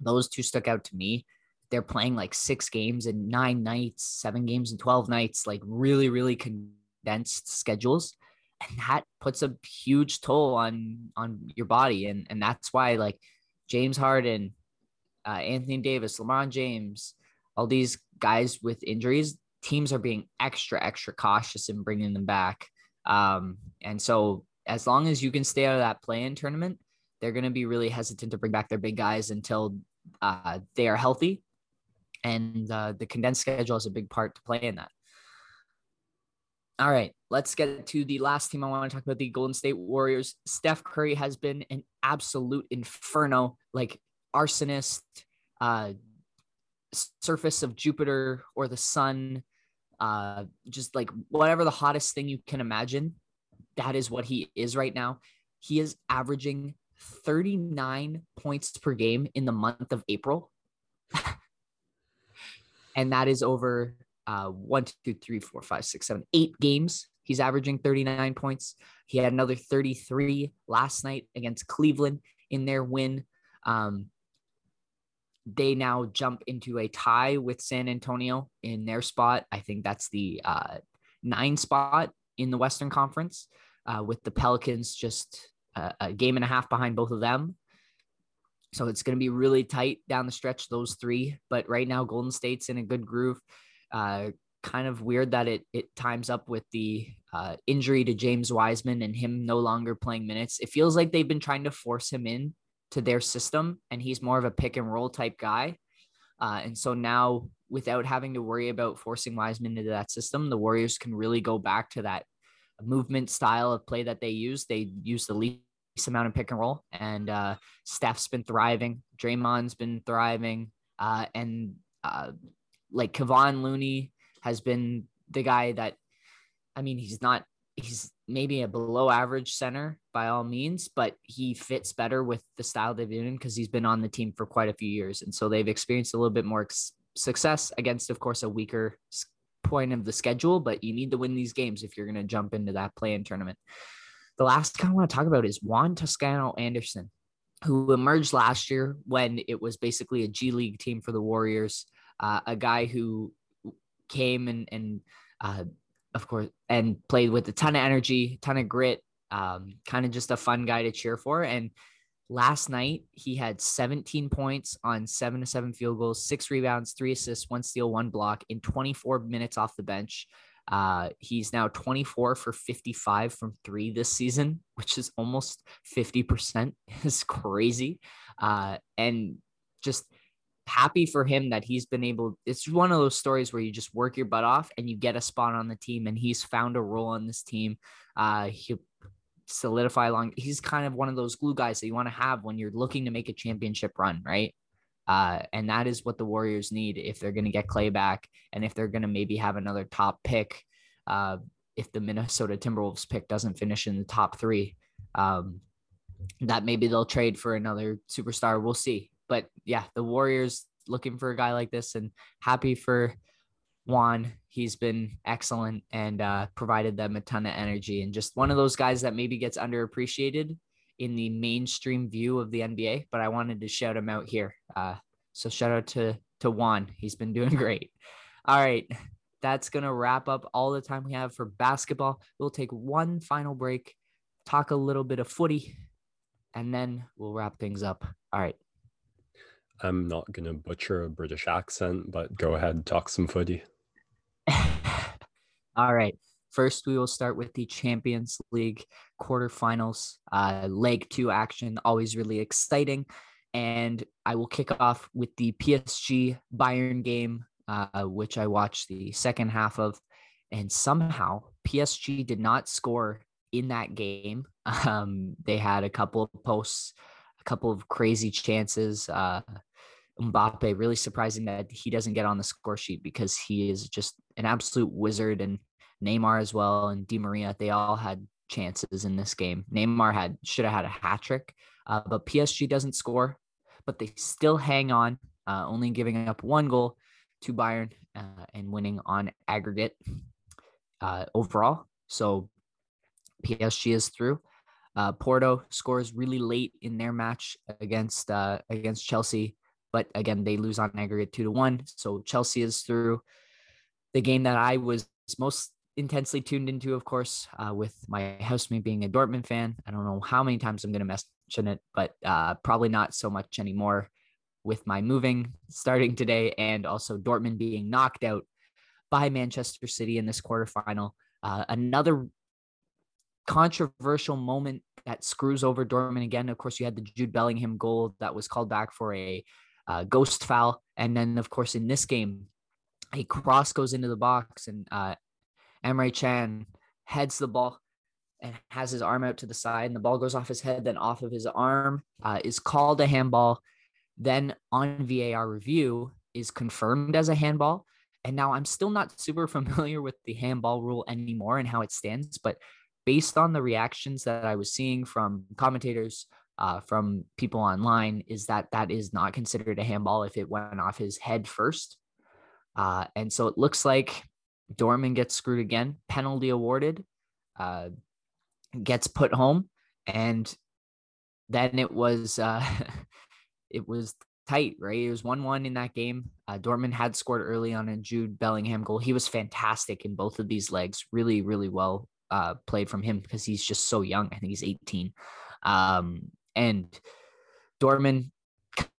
those two stuck out to me. They're playing like six games in nine nights, seven games in 12 nights, like really, really con- condensed schedules and that puts a huge toll on on your body and and that's why like James Harden, uh, Anthony Davis, LeBron James, all these guys with injuries, teams are being extra extra cautious in bringing them back. Um, and so as long as you can stay out of that play-in tournament, they're going to be really hesitant to bring back their big guys until uh, they are healthy. And uh, the condensed schedule is a big part to play in that. All right, let's get to the last team I want to talk about the Golden State Warriors. Steph Curry has been an absolute inferno, like arsonist, uh, surface of Jupiter or the sun, uh, just like whatever the hottest thing you can imagine. That is what he is right now. He is averaging 39 points per game in the month of April. and that is over uh, one, two, three, four, five, six, seven, eight games. He's averaging 39 points. He had another 33 last night against Cleveland in their win. Um, they now jump into a tie with San Antonio in their spot. I think that's the uh, nine spot in the Western Conference, uh, with the Pelicans just a, a game and a half behind both of them. So it's going to be really tight down the stretch, those three. But right now, Golden State's in a good groove. Uh, kind of weird that it it times up with the uh, injury to James Wiseman and him no longer playing minutes. It feels like they've been trying to force him in to their system, and he's more of a pick and roll type guy. Uh, and so now, without having to worry about forcing Wiseman into that system, the Warriors can really go back to that movement style of play that they use. They use the least amount of pick and roll, and uh, Steph's been thriving. Draymond's been thriving, uh, and uh, like Kevon Looney has been the guy that, I mean, he's not, he's maybe a below average center by all means, but he fits better with the style they've been in because he's been on the team for quite a few years. And so they've experienced a little bit more ex- success against, of course, a weaker point of the schedule, but you need to win these games if you're going to jump into that play in tournament. The last guy I want to talk about is Juan Toscano Anderson, who emerged last year when it was basically a G League team for the Warriors uh, a guy who came and and uh, of course and played with a ton of energy, ton of grit, um, kind of just a fun guy to cheer for. And last night he had 17 points on seven to seven field goals, six rebounds, three assists, one steal, one block in 24 minutes off the bench. Uh, he's now 24 for 55 from three this season, which is almost 50%. is crazy. Uh, and just happy for him that he's been able it's one of those stories where you just work your butt off and you get a spot on the team and he's found a role on this team uh he solidify along. He's kind of one of those glue guys that you want to have when you're looking to make a championship run, right? Uh, and that is what the Warriors need if they're going to get Clay back and if they're going to maybe have another top pick. Uh, if the Minnesota Timberwolves pick doesn't finish in the top three, um, that maybe they'll trade for another superstar. We'll see. But yeah, the Warriors looking for a guy like this and happy for Juan. He's been excellent and uh, provided them a ton of energy and just one of those guys that maybe gets underappreciated in the mainstream view of the NBA. But I wanted to shout him out here. Uh, so shout out to to Juan. He's been doing great. All right. That's going to wrap up all the time we have for basketball. We'll take one final break, talk a little bit of footy, and then we'll wrap things up. All right. I'm not going to butcher a British accent, but go ahead, and talk some footy. All right. First, we will start with the Champions League quarterfinals, uh, leg two action, always really exciting. And I will kick off with the PSG Bayern game, uh, which I watched the second half of. And somehow PSG did not score in that game. Um, they had a couple of posts, a couple of crazy chances. Uh, Mbappe, really surprising that he doesn't get on the score sheet because he is just an absolute wizard and Neymar as well and Di Maria, they all had chances in this game. Neymar had should have had a hat trick, uh, but PSG doesn't score, but they still hang on, uh, only giving up one goal to Bayern uh, and winning on aggregate uh, overall. So PSG is through. Uh, Porto scores really late in their match against uh, against Chelsea but again, they lose on aggregate two to one. So Chelsea is through. The game that I was most intensely tuned into, of course, uh, with my housemate being a Dortmund fan. I don't know how many times I'm going to mention it, but uh, probably not so much anymore with my moving starting today and also Dortmund being knocked out by Manchester City in this quarterfinal. Uh, another controversial moment that screws over Dortmund again. Of course, you had the Jude Bellingham goal that was called back for a uh, ghost foul. And then, of course, in this game, a cross goes into the box and uh, Emre Can heads the ball and has his arm out to the side, and the ball goes off his head, then off of his arm, uh, is called a handball. Then on VAR review is confirmed as a handball. And now I'm still not super familiar with the handball rule anymore and how it stands, but based on the reactions that I was seeing from commentators, uh, from people online is that that is not considered a handball if it went off his head first. Uh, and so it looks like Dortmund gets screwed again, penalty awarded, uh, gets put home, and then it was uh, it was tight, right? It was one one in that game. Uh, Dortmund had scored early on a Jude Bellingham goal. He was fantastic in both of these legs, really, really well uh, played from him because he's just so young. I think he's 18. Um, and Dortmund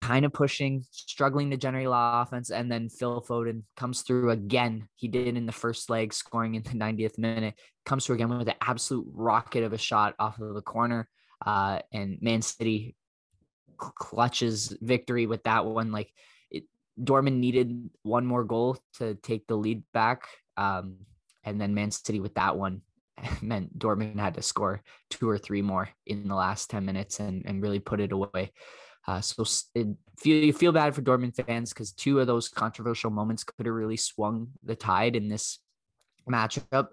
kind of pushing, struggling to generate offense. And then Phil Foden comes through again. He did in the first leg, scoring in the 90th minute, comes through again with an absolute rocket of a shot off of the corner. Uh, and Man City clutches victory with that one. Like it, needed one more goal to take the lead back. Um, and then Man City with that one meant Dortmund had to score two or three more in the last 10 minutes and, and really put it away. Uh, so it feel, you feel bad for Dortmund fans because two of those controversial moments could have really swung the tide in this matchup,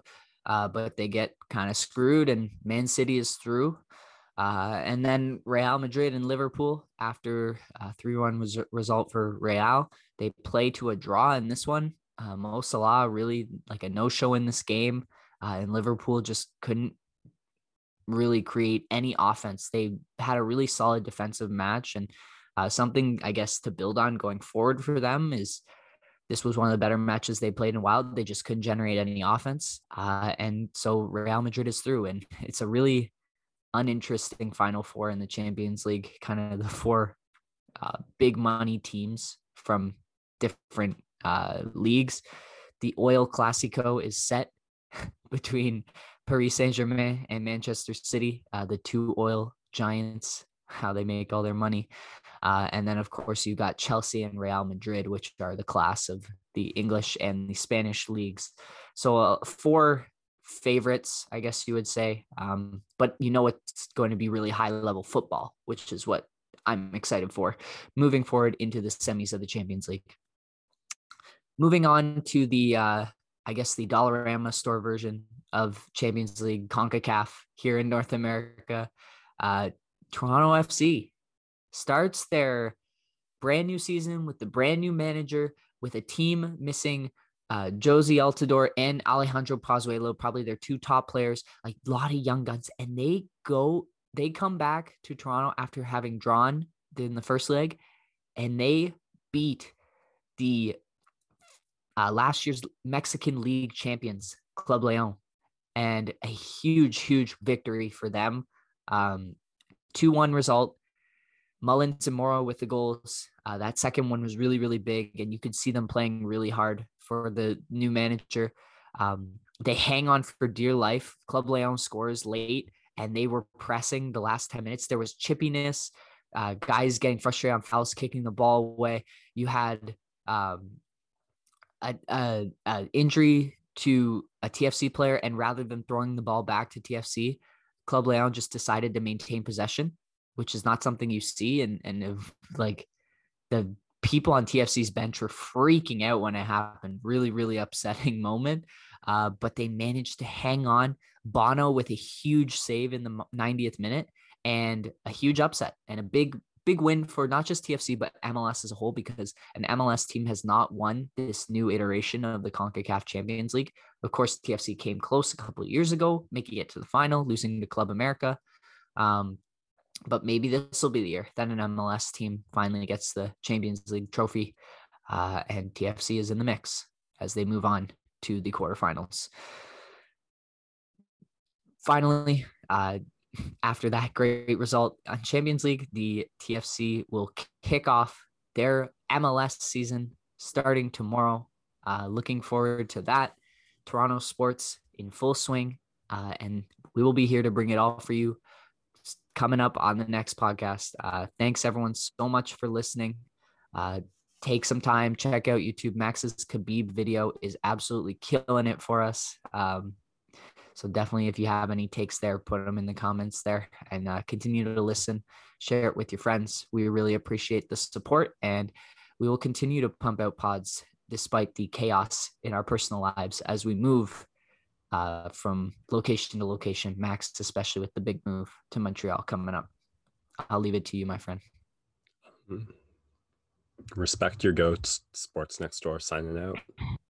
uh, but they get kind of screwed and Man City is through. Uh, and then Real Madrid and Liverpool, after 3 1 was result for Real, they play to a draw in this one. Uh, Mo Salah really like a no show in this game uh, and Liverpool just couldn't really create any offense. They had a really solid defensive match, and uh, something I guess to build on going forward for them is this was one of the better matches they played in a while. They just couldn't generate any offense, uh, and so Real Madrid is through, and it's a really uninteresting Final Four in the Champions League. Kind of the four uh, big money teams from different uh, leagues. The Oil Clasico is set between Paris Saint Germain and Manchester City, uh, the two oil giants, how they make all their money. Uh, and then, of course, you've got Chelsea and Real Madrid, which are the class of the English and the Spanish leagues. So, uh, four favorites, I guess you would say. Um, but you know it's going to be really high level football, which is what I'm excited for moving forward into the semis of the Champions League. Moving on to the, uh, I guess, the Dollarama store version of Champions League CONCACAF here in North America. Uh, Toronto FC starts their brand new season with the brand new manager, with a team missing uh, Jozy Altidore and Alejandro Pozuelo, probably their two top players, like a lot of young guns, and they go, they come back to Toronto after having drawn in the first leg, and they beat the uh, last year's Mexican League champions, Club Leon, and a huge, huge victory for them. Um, 2 1 result. Mullins and Moro with the goals. Uh, that second one was really, really big, and you could see them playing really hard for the new manager. Um, they hang on for dear life. Club Leon scores late, and they were pressing the last 10 minutes. There was chippiness, uh, guys getting frustrated on fouls, kicking the ball away. You had um, a, a, injury to a TFC player, and rather than throwing the ball back to TFC, Club Leon just decided to maintain possession, which is not something you see. And and if, like the people on TFC's bench were freaking out when it happened. Really, really upsetting moment. Uh, but they managed to hang on. Bono with a huge save in the 90th minute and a huge upset and a big big win for not just TFC but MLS as a whole because an MLS team has not won this new iteration of the CONCACAF Champions League. Of course, TFC came close a couple of years ago, making it to the final, losing to Club America. Um, but maybe this will be the year that an MLS team finally gets the Champions League trophy, uh, and TFC is in the mix as they move on to the quarterfinals. Finally, uh, after that great result on Champions League, the TFC will kick off their MLS season starting tomorrow. Uh, looking forward to that. Toronto sports in full swing, uh, and we will be here to bring it all for you coming up on the next podcast. Uh, thanks everyone so much for listening. Uh, take some time, check out YouTube. Max's Khabib video is absolutely killing it for us. Um, so definitely, if you have any takes there, put them in the comments there and uh, continue to listen, share it with your friends. We really appreciate the support and we will continue to pump out pods despite the chaos in our personal lives as we move uh, from location to location, Max, especially with the big move to Montreal coming up. I'll leave it to you, my friend. Respect your goats. Sports next door signing out.